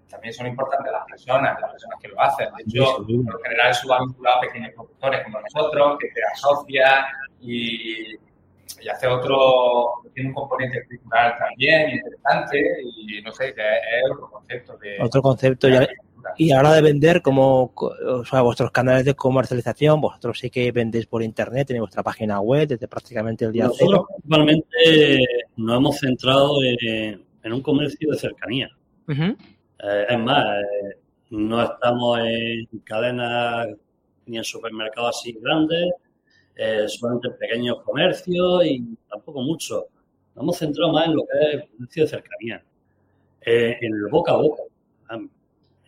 también son importantes las personas, las personas que lo hacen. De hecho, por general eso va vinculado a pequeños productores como nosotros, que te asocia y, y hace otro, tiene un componente cultural también interesante y no sé, es otro concepto de... Otro concepto. ya-. Y a la hora de vender, como, o sea, vuestros canales de comercialización, vosotros sí que vendéis por internet, tenéis vuestra página web desde prácticamente el día Nosotros cero. principalmente nos hemos centrado en, en un comercio de cercanía. Eh, es más, eh, no estamos en cadenas ni en supermercados así grandes, eh, solamente en pequeños comercios y tampoco mucho. Nos hemos centrado más en lo que es el comercio de cercanía, Eh, en el boca a boca.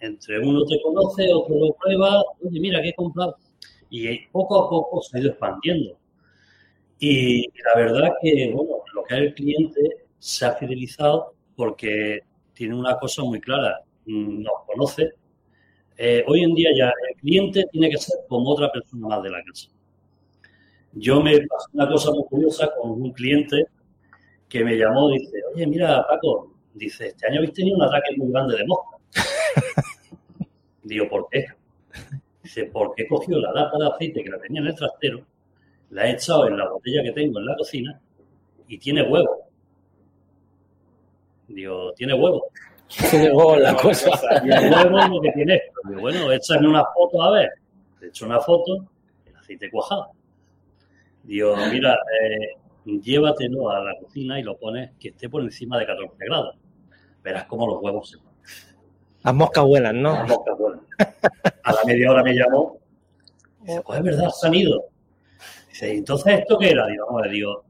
Entre uno te conoce, otro lo prueba, oye, mira, ¿qué he comprado? Y poco a poco se ha ido expandiendo. Y la verdad que, bueno, lo que es el cliente se ha fidelizado porque tiene una cosa muy clara, nos conoce. Eh, hoy en día ya el cliente tiene que ser como otra persona más de la casa. Yo me pasé una cosa muy curiosa con un cliente que me llamó y dice, oye, mira, Paco, dice, este año habéis tenido un ataque muy grande de mosca. Digo, ¿por qué? Dice, porque he cogido la lata de aceite que la tenía en el trastero, la he echado en la botella que tengo en la cocina y tiene huevo. Digo, ¿tiene huevo? Tiene huevo la cosa. Y el huevo es lo que tiene esto. Digo, bueno, échame una foto a ver. He hecho una foto, el aceite cuajado. Digo, mira, eh, llévatelo a la cocina y lo pones que esté por encima de 14 grados. Verás cómo los huevos se ponen. Las moscas vuelan, ¿no? Las moscas vuelan. A la media hora me llamó. Dice, pues es verdad, se han ido. Dice, entonces esto qué era? Digo, vamos, digo,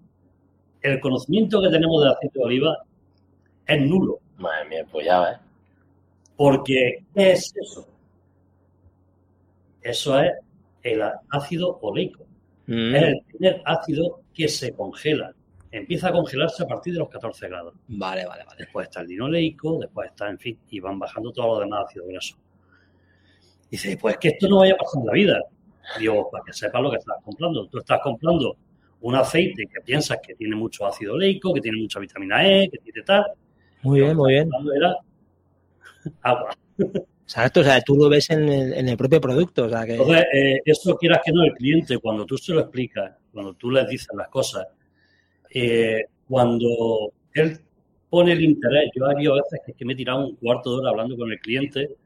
el conocimiento que tenemos del aceite de oliva es nulo. Madre mía, pues ya ves. Porque, ¿qué es eso? Eso es el ácido oleico. Mm, Es el primer ácido que se congela. Empieza a congelarse a partir de los 14 grados. Vale, vale, vale. Después está el linoleico, después está, en fin, y van bajando todos los demás ácidos grasos. Dice, pues que esto no vaya a pasar en la vida. Digo, para que sepas lo que estás comprando. Tú estás comprando un aceite que piensas que tiene mucho ácido oleico, que tiene mucha vitamina E, que tiene tal. Muy bien, muy bien. Era agua. Exacto, o sea, tú lo ves en el, en el propio producto, o sea, que... Entonces, eh, eso quieras que no, el cliente, cuando tú se lo explicas, cuando tú les dices las cosas, eh, cuando él pone el interés, yo habido veces que, es que me he tirado un cuarto de hora hablando con el cliente,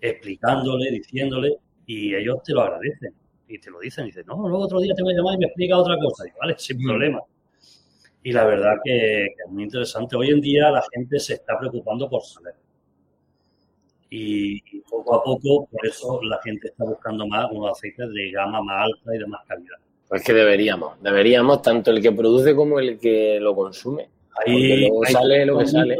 explicándole, diciéndole, y ellos te lo agradecen y te lo dicen. Y dicen, no, luego otro día te voy a llamar y me explica otra cosa. Y vale, sin problema. Y la verdad que, que es muy interesante. Hoy en día la gente se está preocupando por saber. Y, y poco a poco, por eso la gente está buscando más unos aceites de gama más alta y de más calidad. Pues que deberíamos. Deberíamos, tanto el que produce como el que lo consume. Ahí, luego sale lo que sale.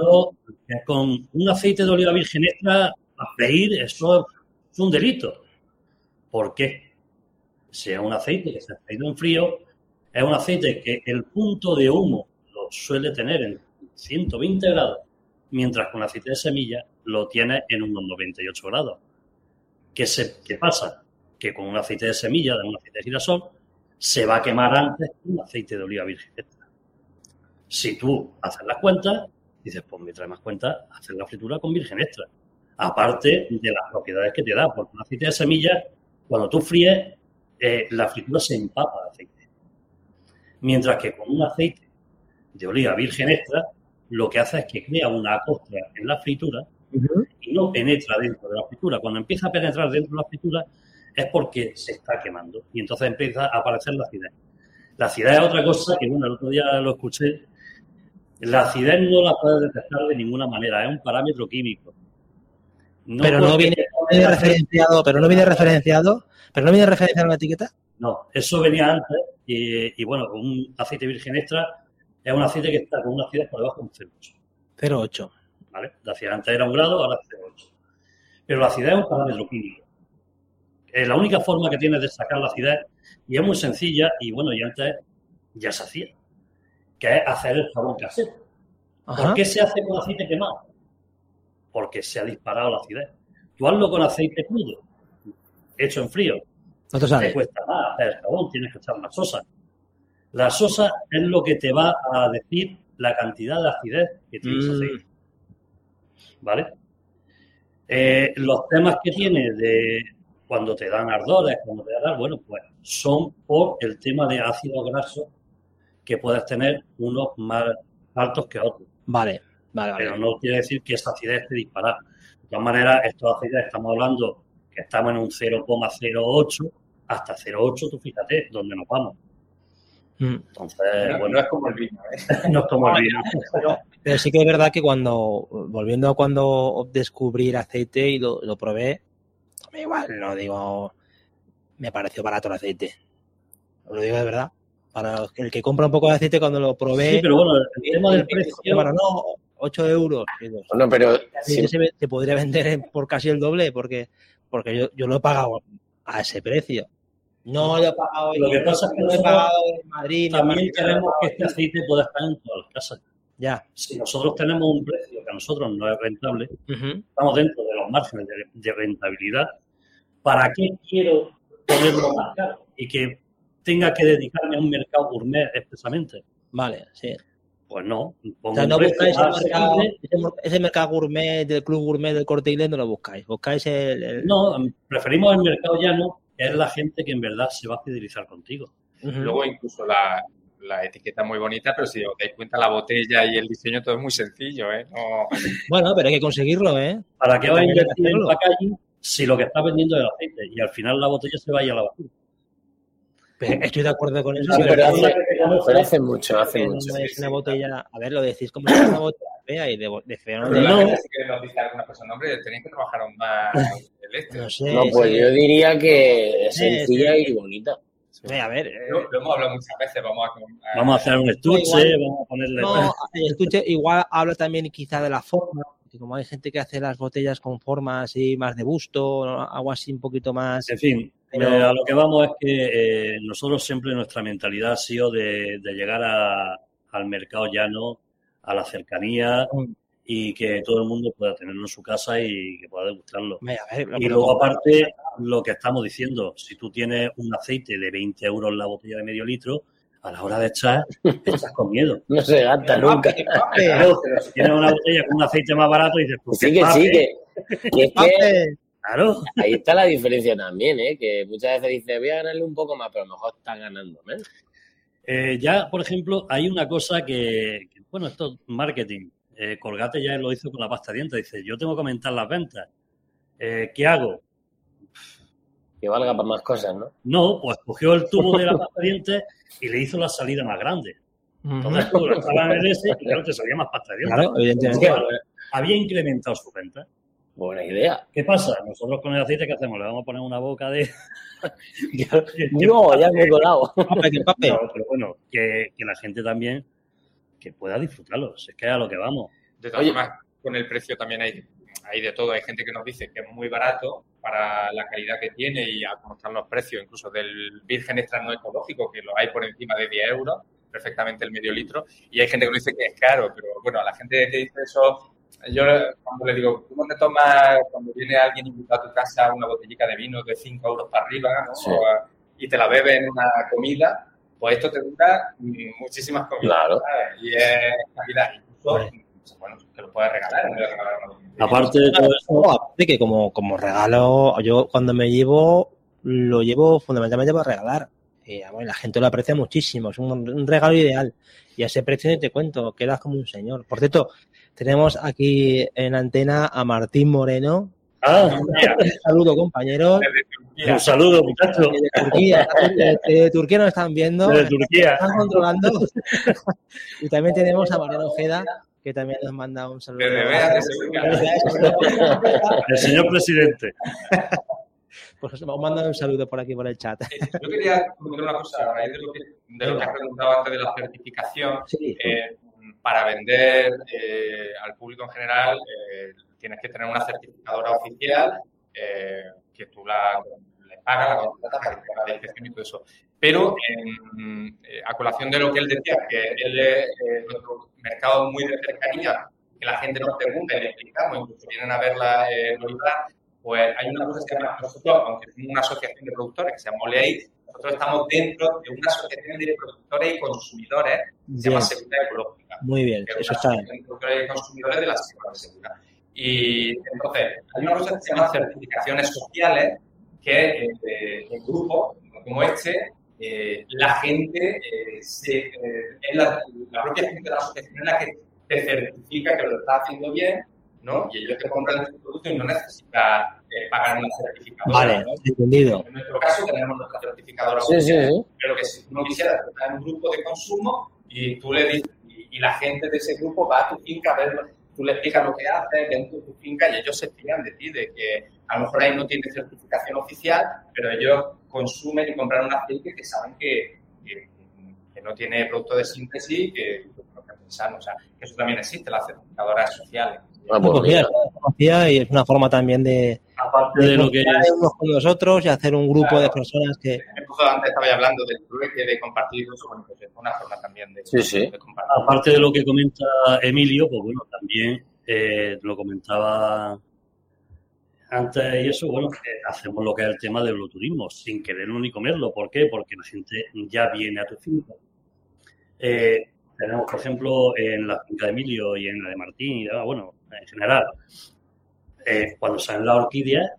Con un aceite de oliva virgen extra a freír, eso es un delito. ¿Por qué? Si es un aceite que se ha freído en frío, es un aceite que el punto de humo lo suele tener en 120 grados, mientras con aceite de semilla lo tiene en unos 98 grados. ¿Qué, se, ¿Qué pasa? Que con un aceite de semilla, de un aceite de girasol, se va a quemar antes que un aceite de oliva virgen extra. Si tú haces las cuentas, dices, pues me trae más cuenta hacer la fritura con virgen extra. Aparte de las propiedades que te da, porque un aceite de semilla, cuando tú fríes, eh, la fritura se empapa de aceite. Mientras que con un aceite de oliva virgen extra, lo que hace es que crea una costra en la fritura y no penetra dentro de la fritura. Cuando empieza a penetrar dentro de la fritura es porque se está quemando y entonces empieza a aparecer la acidez. La acidez es otra cosa que, bueno, el otro día lo escuché. La acidez no la puedes detectar de ninguna manera, es un parámetro químico. pero no viene, no viene referenciado, pero no viene referenciado, pero no viene referenciado en la etiqueta. No, eso venía antes y, y, bueno, un aceite virgen extra es un aceite que está con una acidez por debajo de un 0,8. 08. ¿vale? La acidez antes era un grado, ahora es 0,8. Pero la acidez es un parámetro químico. Eh, la única forma que tienes de sacar la acidez, y es muy sencilla, y bueno, y antes ya se hacía, que es hacer el jabón casero. Ajá. ¿Por qué se hace con aceite quemado? Porque se ha disparado la acidez. Tú hazlo con aceite crudo, hecho en frío, No te te cuesta más hacer el jabón, tienes que echar una sosa. La sosa es lo que te va a decir la cantidad de acidez que tiene ese Mm. aceite. ¿Vale? Eh, los temas que tiene de cuando te dan ardores, cuando te dan, bueno, pues son por el tema de ácidos grasos que puedes tener unos más altos que otros. Vale, vale, vale. Pero no quiere decir que esa acidez esté disparada. De todas maneras, estos acides estamos hablando que estamos en un 0,08 hasta 0,8, tú fíjate dónde nos vamos. Mm. Entonces, No, no bueno, es como el vino, ¿eh? no es como el vino. Pero sí que es verdad que cuando, volviendo a cuando descubrí el aceite y lo, lo probé, igual, no digo, me pareció barato el aceite. Lo digo de verdad. Para el que compra un poco de aceite cuando lo probé, Sí, pero bueno, el tema del precio, bueno, no, 8 euros. Bueno, pero Sí, si- se, se podría vender en- por casi el doble porque, porque yo, yo lo he pagado a ese precio. No lo he pagado, Lo que pasa es que no lo he pagado en Madrid. en también queremos que este aceite pueda estar en todas las casas. Ya. Si nosotros tenemos un precio que a nosotros no es rentable, estamos dentro de los márgenes de, de rentabilidad, ¿para qué quiero ponerlo más caro? Y que tenga que dedicarme a un mercado gourmet expresamente. Vale, sí. Pues no. O sea, no buscáis el más mercado, ese, ese mercado gourmet del club gourmet del corte inglés, no lo buscáis. Buscáis el. el- No, preferimos el mercado llano, que es la gente que en verdad se va a fidelizar contigo. Ujú. Luego incluso la, la etiqueta muy bonita, pero si os dais cuenta la botella y el diseño todo es muy sencillo, ¿eh? No, Bueno, pero hay que conseguirlo, ¿eh? ¿Para qué vas a invertir en packaging si lo que estás vendiendo es el aceite? Y al final la botella se vaya a la basura. Estoy de acuerdo con eso. Sí, pero pero no hace, pero hace mucho, hace que no mucho. es una botella. A ver, lo decís como si una botella fea y de, de fea no la gente sí que nos dice alguna persona, hombre, tenéis que trabajar aún más el este. No sé. No, pues sí. yo diría que es sencilla sí. y bonita. A ver. eh, Lo, lo hemos hablado muchas veces, vamos a... Vamos a hacer un estuche, igual. vamos a ponerle... No, el estuche igual habla también quizá de la forma, que como hay gente que hace las botellas con forma así más de busto, algo así un poquito más... En fin, Pero- eh, a lo que vamos es que eh, nosotros siempre nuestra mentalidad ha sido de, de llegar a- al mercado llano, a la cercanía Mm. y que todo el mundo pueda tenerlo en su casa y que pueda degustarlo. Ver, Y luego, aparte, lo que estamos diciendo, si tú tienes un aceite de 20 euros la botella de medio litro, a la hora de echar, echas con miedo. No se gasta nunca. Claro, pero si tienes una botella con un aceite más barato, dices, pues Sí que sí, que, que es que Claro, ahí está la diferencia también, ¿eh? Que muchas veces dice, voy a ganarle un poco más, pero a lo mejor está ganando menos. Eh, ya, por ejemplo, hay una cosa que, que, bueno, esto es marketing. Eh, Colgate ya lo hizo con la pasta de dientes. Dice, yo tengo que aumentar las ventas. Eh, ¿Qué hago? Que valga para más cosas, ¿no? No, pues cogió el tubo de la pasta de dientes y le hizo la salida más grande. Entonces tú lo echabas en el S y claro, te salía más pasta de dientes. Claro, evidentemente. Claro, había incrementado su venta. Buena idea. ¿Qué pasa? Nosotros con el aceite, ¿qué hacemos? Le vamos a poner una boca de... No, ya me he colado. No, pero bueno, que, que la gente también que pueda disfrutarlo. Si es que es a lo que vamos. De todas Oye. formas, con el precio también hay, hay de todo. Hay gente que nos dice que es muy barato para la calidad que tiene y a cómo están los precios, incluso del virgen extra no ecológico, que lo hay por encima de 10 euros, perfectamente el medio litro. Y hay gente que nos dice que es caro, pero bueno, a la gente que dice eso, yo cuando le digo, ¿cómo te tomas cuando viene alguien invitado a tu casa una botellita de vino de 5 euros para arriba ¿no? Sí. O, y te la bebes en una comida? Pues esto te dura muchísimas comidas. Claro. ¿sabes? Y es calidad. Incluso, bueno, que lo puedes regalar. Aparte de todo eso, aparte que como, como regalo, yo cuando me llevo, lo llevo fundamentalmente para regalar. Y bueno, la gente lo aprecia muchísimo, es un, un regalo ideal. Y a ese precio ni te cuento, quedas como un señor. Por cierto, tenemos aquí en antena a Martín Moreno. ah, Un saludo, compañeros. Un saludo, muchachos, De Turquía, de, de Turquía nos están viendo, Turquía. están controlando. y también tenemos a Mariano Ojeda, que también nos manda un saludo. El señor presidente. Pues os mando un saludo por aquí, por el chat. Eh, Yo quería comentar una cosa a raíz de lo que, de lo que has preguntado antes de la certificación. Sí. Eh, para vender eh, al público en general eh, tienes que tener una certificadora oficial eh, que tú la pagas, la para que te haga la inspección y todo eso. Pero en, eh, a colación de lo que él decía, que él es eh, nuestro mercado muy de cercanía, que la gente nos pregunta y le explicamos, incluso vienen a verla eh, realizar, pues hay una cosa que se llama, nosotros, aunque somos una asociación de productores que se llama OLEAID, nosotros estamos dentro de una asociación de productores y consumidores que se llama Bien, Seguridad Ecológica muy bien, que es eso está. asociación de productores y consumidores de la seguridad. Y entonces, hay una cosa que se llama certificaciones sociales, que eh, en grupos como este, eh, la gente, eh, se, eh, es la, la propia gente de la asociación la que te certifica que lo estás haciendo bien, ¿no? Y ellos te compran tu producto y no necesitas eh, pagar una certificadora. Vale, ¿no? entendido. En nuestro caso tenemos nuestra certificadora Sí, sí, sí. pero que si no quisieras estar en un grupo de consumo y tú le dices, y, y la gente de ese grupo va a tu finca a ver, tú le explicas lo que haces dentro de tu finca y ellos se fían de ti, de que a lo mejor ahí no tiene certificación oficial, pero ellos consumen y compran un aceite que saben que, que, no tiene producto de síntesis, que, que es sano. O sea, que eso también existe, las certificadoras sociales. Ah, pues y es una forma también de, Aparte de lo que confiar es unos con los otros y hacer un grupo de personas que. Antes estaba hablando del trueque, de compartir eso, bueno, pues es una forma también de, Sí, sí. de compartir. Aparte de lo que comenta Emilio, pues bueno, también eh, lo comentaba antes y eso, bueno, que hacemos lo que es el tema del turismo, sin quererlo ni comerlo. ¿Por qué? Porque la gente ya viene a tu finca. Eh, tenemos, por ejemplo, en la finca de Emilio y en la de Martín, y bueno, en general, eh, cuando salen las orquídeas,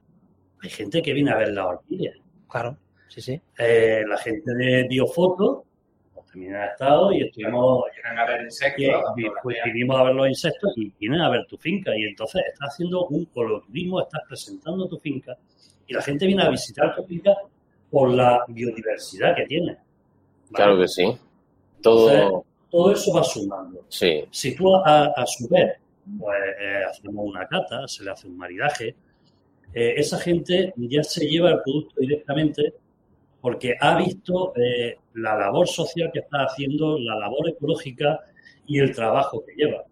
hay gente que viene a ver las orquídeas. Claro, sí, sí. Eh, la gente de Biofoto, pues también ha estado y estuvimos Vienen a ver insectos, y, pues, vinimos a ver los insectos y vienen a ver tu finca. Y entonces estás haciendo un coloturismo, estás presentando tu finca y la gente viene a visitar tu finca por la biodiversidad que tiene. ¿vale? Claro que sí. Todo, Todo eso va sumando. sí. Si tú a, a su vez pues, eh, hacemos una cata, se le hace un maridaje, eh, esa gente ya se lleva el producto directamente porque ha visto eh, la labor social que está haciendo, la labor ecológica y el trabajo que lleva.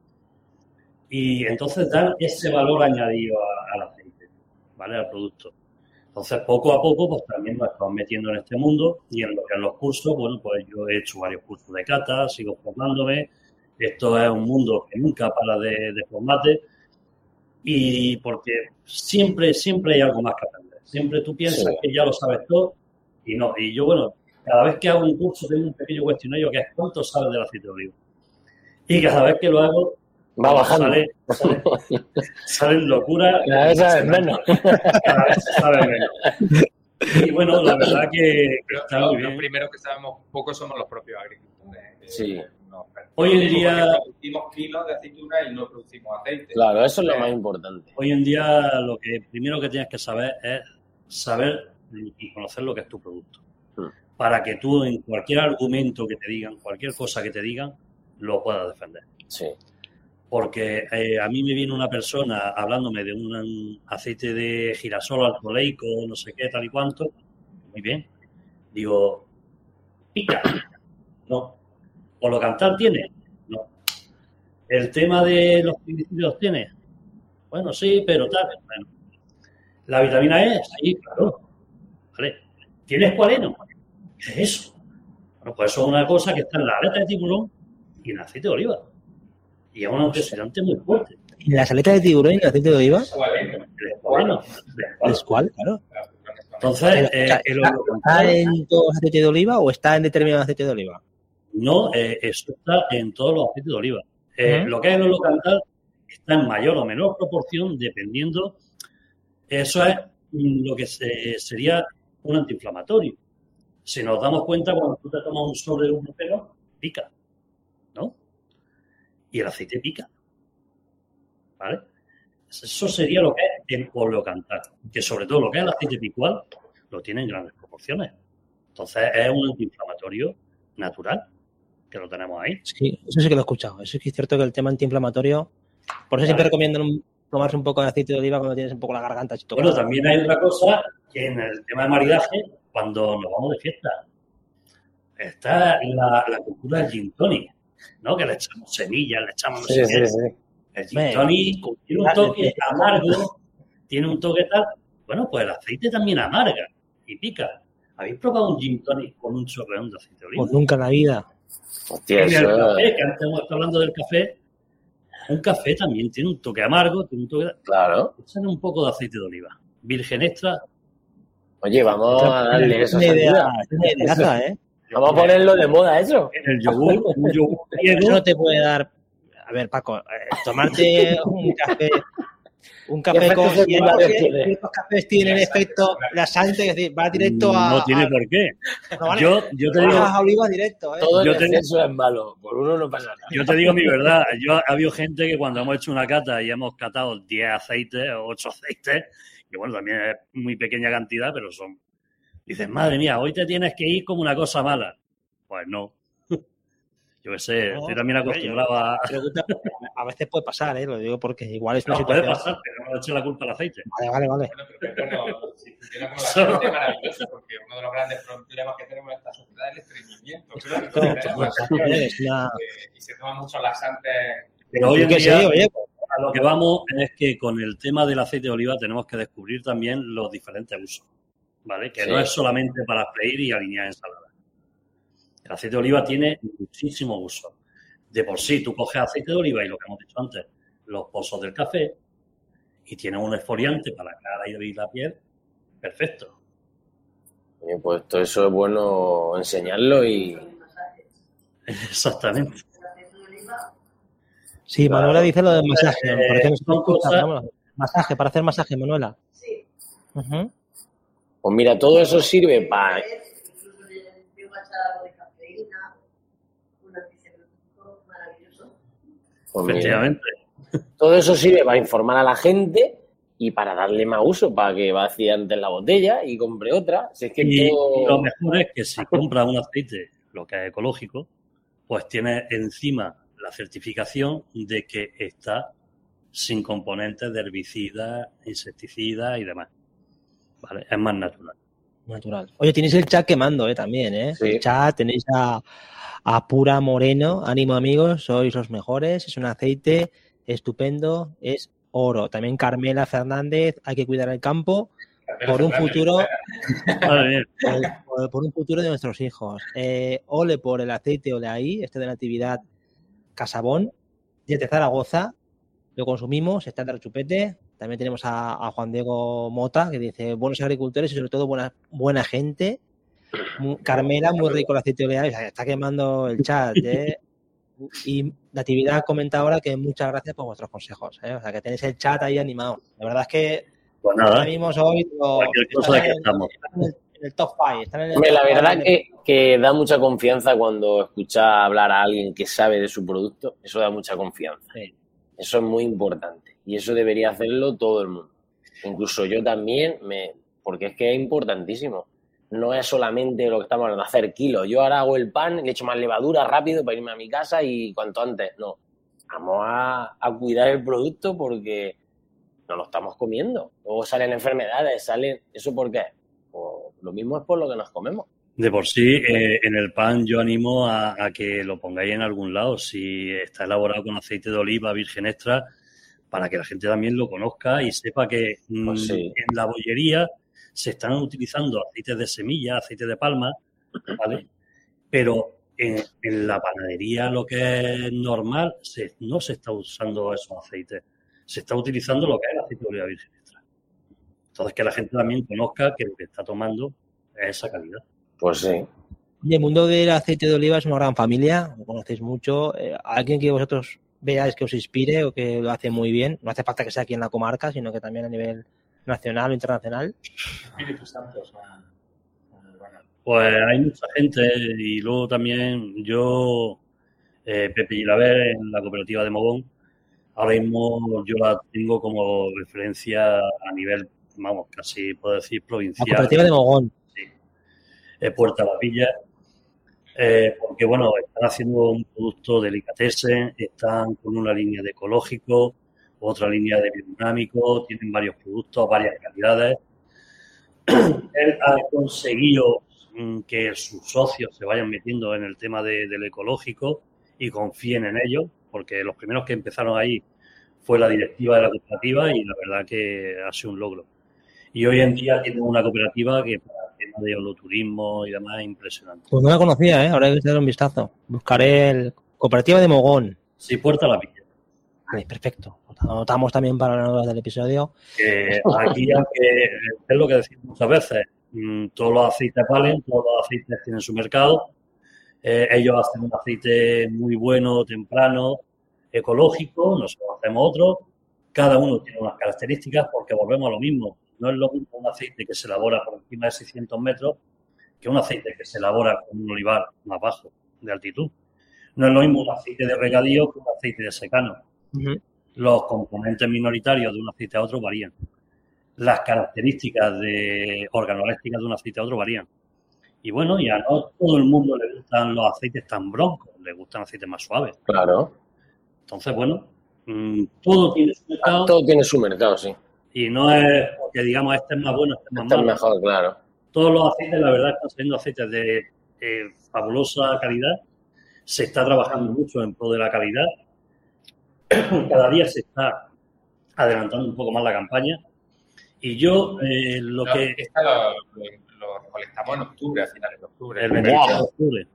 Y entonces dan ese valor añadido al aceite, ¿vale? Al producto. Entonces, poco a poco, pues también nos estamos metiendo en este mundo y en en los cursos, bueno, pues yo he hecho varios cursos de cata, sigo formándome. Esto es un mundo que nunca para de, de formarte y porque siempre, siempre hay algo más que aprender. Siempre tú piensas Sí. que ya lo sabes todo y no. Y yo, bueno, cada vez que hago un curso tengo un pequeño cuestionario que es cuánto sabes del aceite de oliva. Y cada vez que lo hago, Va bajando. sale, sale- salen locuras. Cada vez sabes menos. Cada vez se sabe menos. Y bueno, la verdad que, que está muy los bien. primeros que sabemos poco somos los propios agricultores. Eh, Sí. No, Hoy en día- Producimos kilos de aceituna y no producimos aceite. Claro, eso es lo más importante. Hoy en día lo que primero que tienes que saber es saber y conocer lo que es tu producto. Hmm. Para que tú en cualquier argumento que te digan, cualquier cosa que te digan, lo puedas defender. Sí. Porque eh, a mí me viene una persona hablándome de un aceite de girasol alcoholeico, no sé qué, tal y cuanto. Muy bien. Digo, pica. No. ¿O lo cantar tiene? No. ¿El tema de los principios tiene? Bueno, sí, pero tal. Bueno. ¿La vitamina E? Sí, claro. ¿Vale? ¿Tienes cualeno? ¿Qué es eso? Bueno, pues eso es una cosa que está en la aleta de tiburón y en el aceite de oliva. Y es un antioxidante muy fuerte. ¿Y las aletas de tiburón y el aceite de oliva? ¿Cuál es? El escualeno. ¿Es cuál? Claro. Entonces, eh, ¿Está, el está holocantal en todo aceite de oliva o está en determinado aceite de oliva? No, eh, está en todos los aceites de oliva. Eh. Lo que es el holocantal está en mayor o menor proporción dependiendo. Eso es lo que se- sería un antiinflamatorio. Si nos damos cuenta, cuando tú te tomas un sobre de un pelo, pica, ¿no? Y el aceite pica. ¿Vale? Eso sería lo que es el holocantal. Que sobre todo lo que es el aceite picual lo tiene en grandes proporciones. Entonces es un antiinflamatorio natural que lo tenemos ahí. Sí, eso sí que lo he escuchado. Eso sí que es cierto que el tema antiinflamatorio. Por eso siempre Vale. recomiendo un- tomarse un poco de aceite de oliva cuando tienes un poco la garganta. Bueno, también hay otra cosa que en el tema de maridaje, cuando nos vamos de fiesta, está la, la cultura del gin tonic, ¿no? Que le echamos semillas, le echamos no sé Sí, qué. sí, sí. El gin tonic tiene un toque amargo, tiene un toque tal. Bueno, pues el aceite también amarga y pica. ¿Habéis probado un gin tonic con un chorreón de aceite de oliva? Pues nunca en la vida. Hostia, En el eso. café, que antes hemos estado hablando del café, un café también tiene un toque amargo, tiene un toque... Claro. Echan un poco de aceite de oliva. Virgen extra, Oye, vamos a darle eso. Idea, ¿eh? Vamos a ponerlo de moda, eso. en el yogur, un yogur no te puede dar. A ver, Paco, eh, tomarte un café. Un café efectos con ciertos, tiene? ciertos cafés tienen efecto laxante, es decir, va directo a. no tiene a- por qué. no, vale, Yo, yo te digo, a oliva directo, ¿eh? Todo Yo el te- exceso es malo. Por uno no pasa nada. yo te digo mi verdad. Yo ha habido gente que cuando hemos hecho una cata y hemos catado 10 aceites o 8 aceites, que bueno, también es muy pequeña cantidad, pero son. Dices, madre mía, hoy te tienes que ir como una cosa mala. Pues no. Yo qué sé, No, estoy también acostumbrado a. A veces puede pasar, ¿eh? Lo digo porque igual es una No, puede pasar, pero no le eche la culpa al aceite. Vale, vale, vale. Bueno, pero bueno, si funciona como la gente es maravilloso, porque uno de los grandes problemas que tenemos en esta sociedad es el estreñimiento. Claro, es una- y se toman muchos laxantes. Pero hoy en día, sé, oye, a lo que vamos es que con el tema del aceite de oliva tenemos que descubrir también los diferentes usos. ¿vale? Que no es solamente para freír y alinear ensaladas. El aceite de oliva tiene muchísimo uso. De por sí, tú coges aceite de oliva y lo que hemos dicho antes, los pozos del café, y tiene un esfoliante para la cara y la piel, perfecto. pues todo eso es bueno enseñarlo y... Exactamente. Sí, Manuela dice lo del masaje. Eh, masaje, para hacer masaje, Manuela. Sí. Pues mira, todo eso sirve para... Pues Efectivamente. Todo eso sirve para informar a la gente y para darle más uso, para que vacíe antes la botella y compre otra. es que y, lo mejor es que si compra un aceite, lo que es ecológico, pues tiene encima la certificación de que está sin componentes de herbicidas, insecticidas y demás. ¿Vale? Es más natural. Natural. Oye, tenéis el chat quemando, ¿eh? También, ¿eh? El chat, tenéis a, a Pura Moreno. Ánimo, amigos, sois los mejores. Es un aceite estupendo, es oro. También Carmela Fernández, hay que cuidar el campo por un futuro por, un futuro de nuestros hijos. Eh, ole por el aceite ole ahí, este de la actividad Casabón, desde Zaragoza, lo consumimos, está de rechupete. También tenemos a, Juan Diego Mota, que dice buenos agricultores y sobre todo buena, buena gente. Carmela, muy rico el aceite oleado, está quemando el chat. ¿eh? Y Natividad ha comentado ahora que muchas gracias por vuestros consejos. ¿eh? O sea, que tenéis el chat ahí animado. La verdad es que pues nada, hoy en, el, top 5. la verdad que, que, da mucha confianza cuando escucha hablar a alguien que sabe de su producto. Eso da mucha confianza. Eso es muy importante. Y eso debería hacerlo todo el mundo. Incluso yo también, me, porque es que es importantísimo no es solamente lo que estamos hablando, hacer kilos. Yo ahora hago el pan, le echo más levadura rápido para irme a mi casa y cuanto antes. No, vamos a, cuidar el producto porque no lo estamos comiendo. Luego salen enfermedades, salen... ¿Eso por qué? Pues lo mismo es por lo que nos comemos. De por sí, eh, en el pan yo animo a, que lo pongáis en algún lado. Si está elaborado con aceite de oliva virgen extra, para que la gente también lo conozca y sepa que pues mm, en la bollería se están utilizando aceites de semilla, aceite de palma, ¿vale? Pero en, la panadería lo que es normal no se está usando esos aceites, se está utilizando lo que es el aceite de oliva virgen extra. Entonces que la gente también conozca que lo que está tomando es esa calidad. Pues sí. Y el mundo del aceite de oliva es una gran familia, lo conocéis mucho. Eh, alguien que vosotros veáis que os inspire o que lo hace muy bien, no hace falta que sea aquí en la comarca, sino que también a nivel nacional o internacional? Pues hay mucha gente y luego también yo, eh, Pepe Gilaver, en la cooperativa de Mogón, ahora mismo yo la tengo como referencia a nivel, vamos, casi puedo decir provincial. La cooperativa de Mogón. Sí. Eh, Puerta La Villa. Eh, porque bueno, están haciendo un producto delicatessen, están con una línea de ecológico, otra línea de biodinámico, tienen varios productos, varias calidades. Él ha conseguido mm, que sus socios se vayan metiendo en el tema del ecológico y confíen en ello, porque los primeros que empezaron ahí fue la directiva de la cooperativa y la verdad que ha sido un logro. Y hoy en día tiene una cooperativa que para tema de holoturismo y demás es impresionante. Pues no la conocía, ¿eh? ahora hay que dar un vistazo. Buscaré el Cooperativa de Mogón. Sí, Puerta La Villa. Vale, perfecto. Anotamos también para las notas del episodio. aquí, aunque es lo que decimos muchas veces, mm, todos los aceites valen, todos los aceites tienen su mercado. Eh, ellos hacen un aceite muy bueno, temprano, ecológico, nosotros hacemos otro. Cada uno tiene unas características porque volvemos a lo mismo. No es lo mismo un aceite que se elabora por encima de 600 metros que un aceite que se elabora con un olivar más bajo de altitud. No es lo mismo un aceite de regadío que un aceite de secano los componentes minoritarios de un aceite a otro varían. Las características de organolépticas de un aceite a otro varían. Y bueno, ya no todo el mundo le gustan los aceites tan broncos, le gustan aceites más suaves. Claro. Entonces, bueno, mm, todo tiene su mercado. Todo tiene su mercado, sí. Y no es porque digamos este es más bueno, este es más este malo. mejor, claro. Todos los aceites, la verdad, están saliendo aceites de fabulosa calidad. Se está trabajando mucho en pro de la calidad cada día se está adelantando un poco más la campaña Y yo eh, lo No, que... esta lo, lo- lo recolectamos en octubre, a finales de octubre. El 27 de octubre.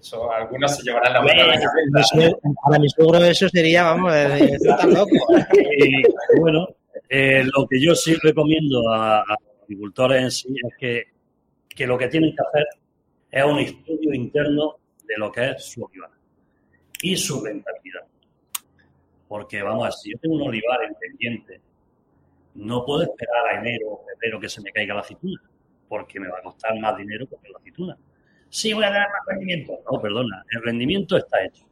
Eso, algunos se llevarán la mano a la Mi cabeza. suegro- Para mi suegro eso sería, vamos, de- de- está loco. Y bueno, eh, lo que yo sí recomiendo a, a los agricultores en sí es que, que lo que tienen que hacer es un estudio interno de lo que es su olivar y su rentabilidad. Porque vamos a ver, si yo tengo un olivar en pendiente, no puedo esperar a enero o febrero que se me caiga la aceituna, porque me va a costar más dinero coger la aceituna. Sí, voy a tener más rendimiento. No, perdona, el rendimiento está hecho.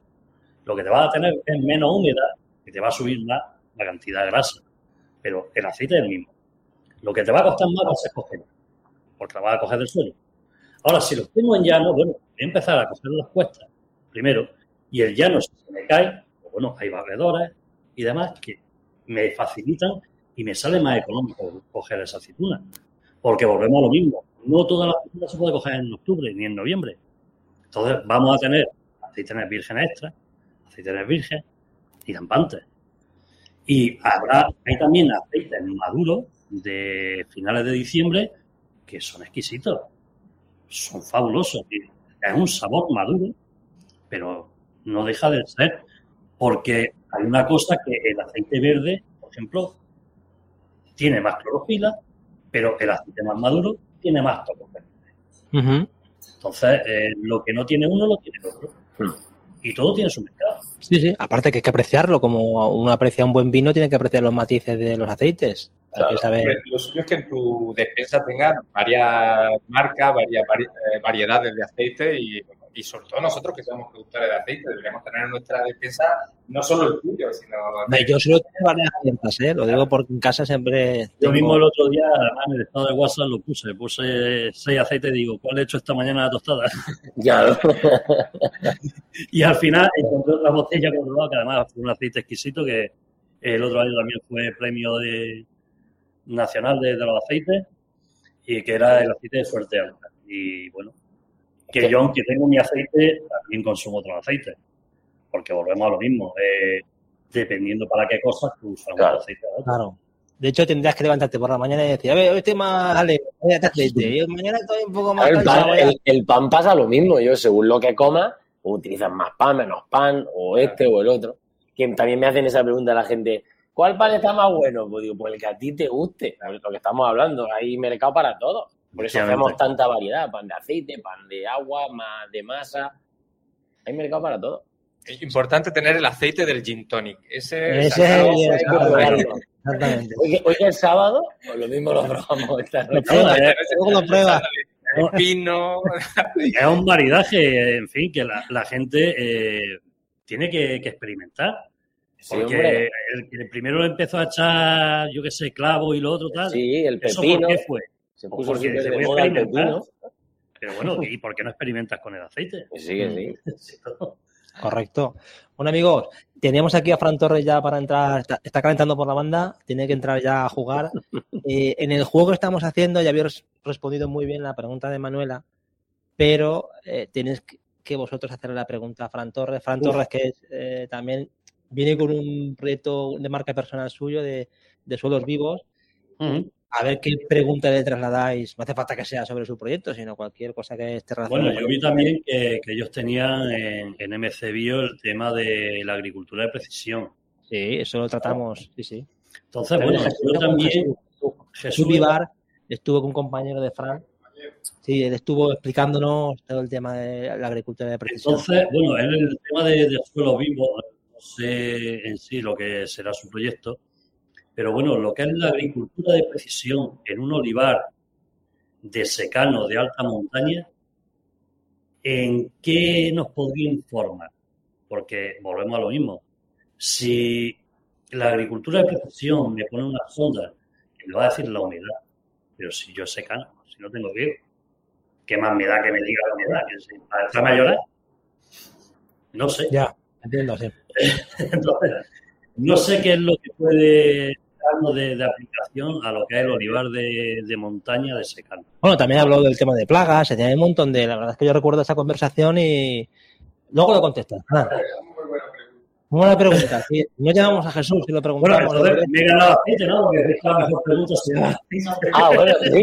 Lo que te vas a tener es menos humedad, que te va a subir más la cantidad de grasa, pero el aceite es el mismo. Lo que te va a costar más va a ser coger, porque la vas a coger del suelo. Ahora, si los tengo en llano, bueno, voy a empezar a coger las cuestas primero, y el llano, si se me cae, pues bueno, hay barredores y demás que me facilitan y me sale más económico coger esa aceituna. Porque volvemos a lo mismo. No toda la aceituna se puede coger en octubre ni en noviembre. Entonces vamos a tener aceitunas vírgenes extra, aceitunas virgen y rampantes. Y habrá, hay también aceites maduros de finales de diciembre que son exquisitos. Son fabulosos. Es un sabor maduro, pero no deja de ser. Porque hay una cosa que el aceite verde, por ejemplo, tiene más clorofila, pero el aceite más maduro tiene más tocos verdes. Ujú. Entonces, eh, lo que no tiene uno lo tiene el otro. Hmm. Y todo tiene su mercado. Sí, sí. Aparte que hay que apreciarlo. Como uno aprecia un buen vino, tiene que apreciar los matices de los aceites. Que Claro. saber. Hombre, Lo suyo es que en tu despensa tengas varias marcas, varias vari- eh, variedades de aceite y, y sobre todo nosotros que somos productores de aceite deberíamos tener en nuestra despensa no solo el tuyo, sino Hombre, Yo suelo tener varias abiertas, ¿eh? Lo digo porque en casa siempre. Yo tengo- mismo el otro día, además, en el estado de WhatsApp lo puse. Puse seis aceites y digo, ¿cuál he hecho esta mañana la tostada? Ya, Y al final encontré otra botella controlada, que además fue un aceite exquisito, que el otro año también fue premio de, nacional de, de los aceites, y que era el aceite de suerte alta. Y bueno, que yo, aunque tengo mi aceite, también consumo otros aceites, porque volvemos a lo mismo. eh, dependiendo para qué cosas, tú usas un Claro. aceite. a otro. Claro. De hecho, tendrías que levantarte por la mañana y decir, a ver, hoy estoy más a hacer aceite. Y mañana estoy un poco más el, pan, voy a- el- el pan pasa lo mismo. Yo, según lo que coma, utilizas más pan, menos pan, o este o el otro. Que también me hacen esa pregunta la gente, ¿cuál pan está más bueno? Pues digo, pues el que a ti te guste, lo que estamos hablando. Hay mercado para todo. Por eso hacemos tanta variedad. Pan de aceite, pan de agua, más de masa. Hay mercado para todo. es importante tener el aceite del gin tonic. Ese, Ese sacado- es el-. Exactamente. Hoy, que- hoy es sábado, pues lo mismo lo probamos esta Lo noche. pruebas, eh, luego lo. El pino. Es un maridaje, en fin, que la, la gente eh, tiene que, que experimentar. Porque el que primero empezó a echar, yo qué sé, clavo y lo otro tal. Sí, el ¿Eso pepino. por qué fue? Se puso Porque se de voy a moda el experimentar. Pero bueno, ¿y por qué no experimentas con el aceite? Sí, que sí. Correcto. Bueno, amigos, teníamos aquí a Fran Torres ya para entrar, está, está calentando por la banda, tiene que entrar ya a jugar. Eh, en el juego que estamos haciendo ya habéis respondido muy bien la pregunta de Manuela, pero eh, tenéis que- que vosotros hacerle la pregunta a Fran Torres. Fran Torres, que es, eh, también viene con un proyecto de marca personal suyo de, de suelos vivos. A ver qué pregunta le trasladáis. No hace falta que sea sobre su proyecto, sino cualquier cosa que esté relacionada. Bueno, yo vi también que, que ellos tenían en, en MC Bio el tema de la agricultura de precisión. Sí, eso lo tratamos. Sí, sí. Entonces, bueno, yo también, Jesús Jesús, Vivar estuvo con un compañero de Fran. Sí, él estuvo explicándonos todo el tema de la agricultura de precisión. Entonces, bueno, él el tema de, de suelo vivo, no sé en sí lo que será su proyecto, pero bueno, lo que es la agricultura de precisión en un olivar de secano de alta montaña, ¿en qué nos podría informar? Porque volvemos a lo mismo. Si la agricultura de precisión me pone una sonda que me va a decir la humedad, pero si yo secano, si no tengo riego, ¿qué más me da que me diga la humedad? Que si- ¿Para a llorar? No sé. Ya, entiendo, sí. Entonces, no sé qué es lo que puede de, de aplicación a lo que es el olivar de, de montaña de secano. Bueno, también habló del tema de plagas, se tiene un montón de. La verdad es que yo recuerdo esa conversación y luego lo contestas. Ah, Muy buena pregunta. Sí, no llamamos a Jesús y lo Bueno, preguntamos. entonces me he ganado aceite, ¿no? Porque es la mejor pregunta será. Ah, bueno, sí.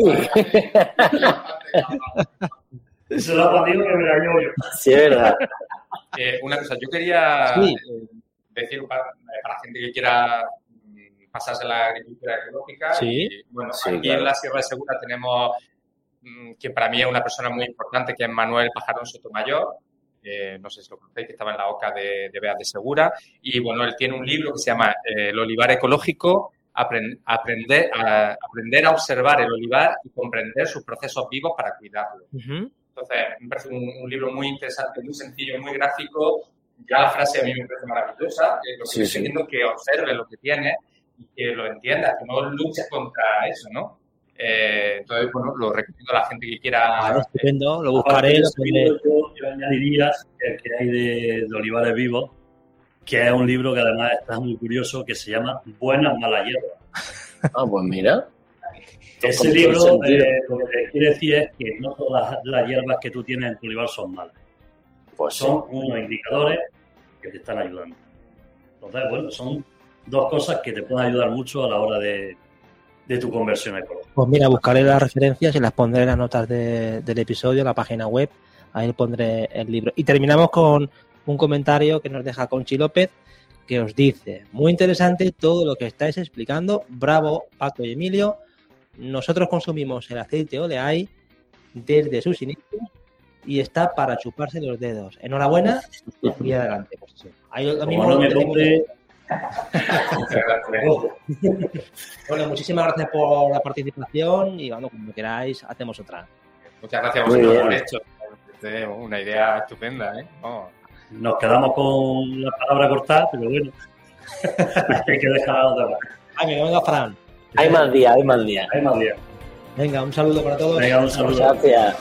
Se lo ha pedido que me la llevo yo. Sí, es verdad. Eh, una cosa, yo quería Sí. eh, decir para, para la gente que quiera pasarse a la agricultura ecológica. Sí. Y, bueno, Sí, aquí claro. en la Sierra de Segura tenemos mm, quien para mí es una persona muy importante, que es Manuel Pajarón Sotomayor. Eh, no sé si lo conocéis, que estaba en la OCA de, de Beas de Segura. Y bueno, él tiene un libro que se llama eh, El olivar ecológico, Apren- aprender, a, aprender a observar el olivar y comprender sus procesos vivos para cuidarlo. Ujú. Entonces, me parece un, un libro muy interesante, muy sencillo, muy gráfico. Ya la frase a mí me parece maravillosa. eh, lo que Sí, estoy sí. diciendo que observe lo que tiene y que lo entienda, que no luche contra eso, ¿no? Eh, entonces, bueno, lo recomiendo a la gente que quiera. Ah, estupendo, lo buscaré. lo pondré. yo, yo añadiría el que hay de, de Olivares Vivos, que es un libro que además está muy curioso, que se llama Buenas Malas Hierbas. Ah, pues mira. Ese libro eh, lo que quiere decir es que no todas las hierbas que tú tienes en tu olivar son malas. Pues sí. Son unos indicadores que te están ayudando. Entonces, bueno, son dos cosas que te pueden ayudar mucho a la hora de, de tu conversión ecológica. Pues mira, buscaré las referencias y las pondré en las notas de- del episodio, en la página web. Ahí pondré el libro. Y terminamos con un comentario que nos deja Conchi López, que os dice, muy interesante todo lo que estáis explicando. Bravo, Paco y Emilio. Nosotros consumimos el aceite Oleay desde sus inicios y está para chuparse los dedos. Enhorabuena y adelante. Pues sí. Ahí lo mismo no me compre, Bueno, muchísimas gracias por la participación y cuando como queráis hacemos otra. Muchas gracias a vosotros por esto. Es una idea estupenda, ¿eh? Vamos. nos quedamos con la palabra cortada, pero bueno, hay que dejar otra que venga Fran. Hay más días, hay más días. Hay más días. Venga, un saludo para todos. Venga, un saludo. Gracias.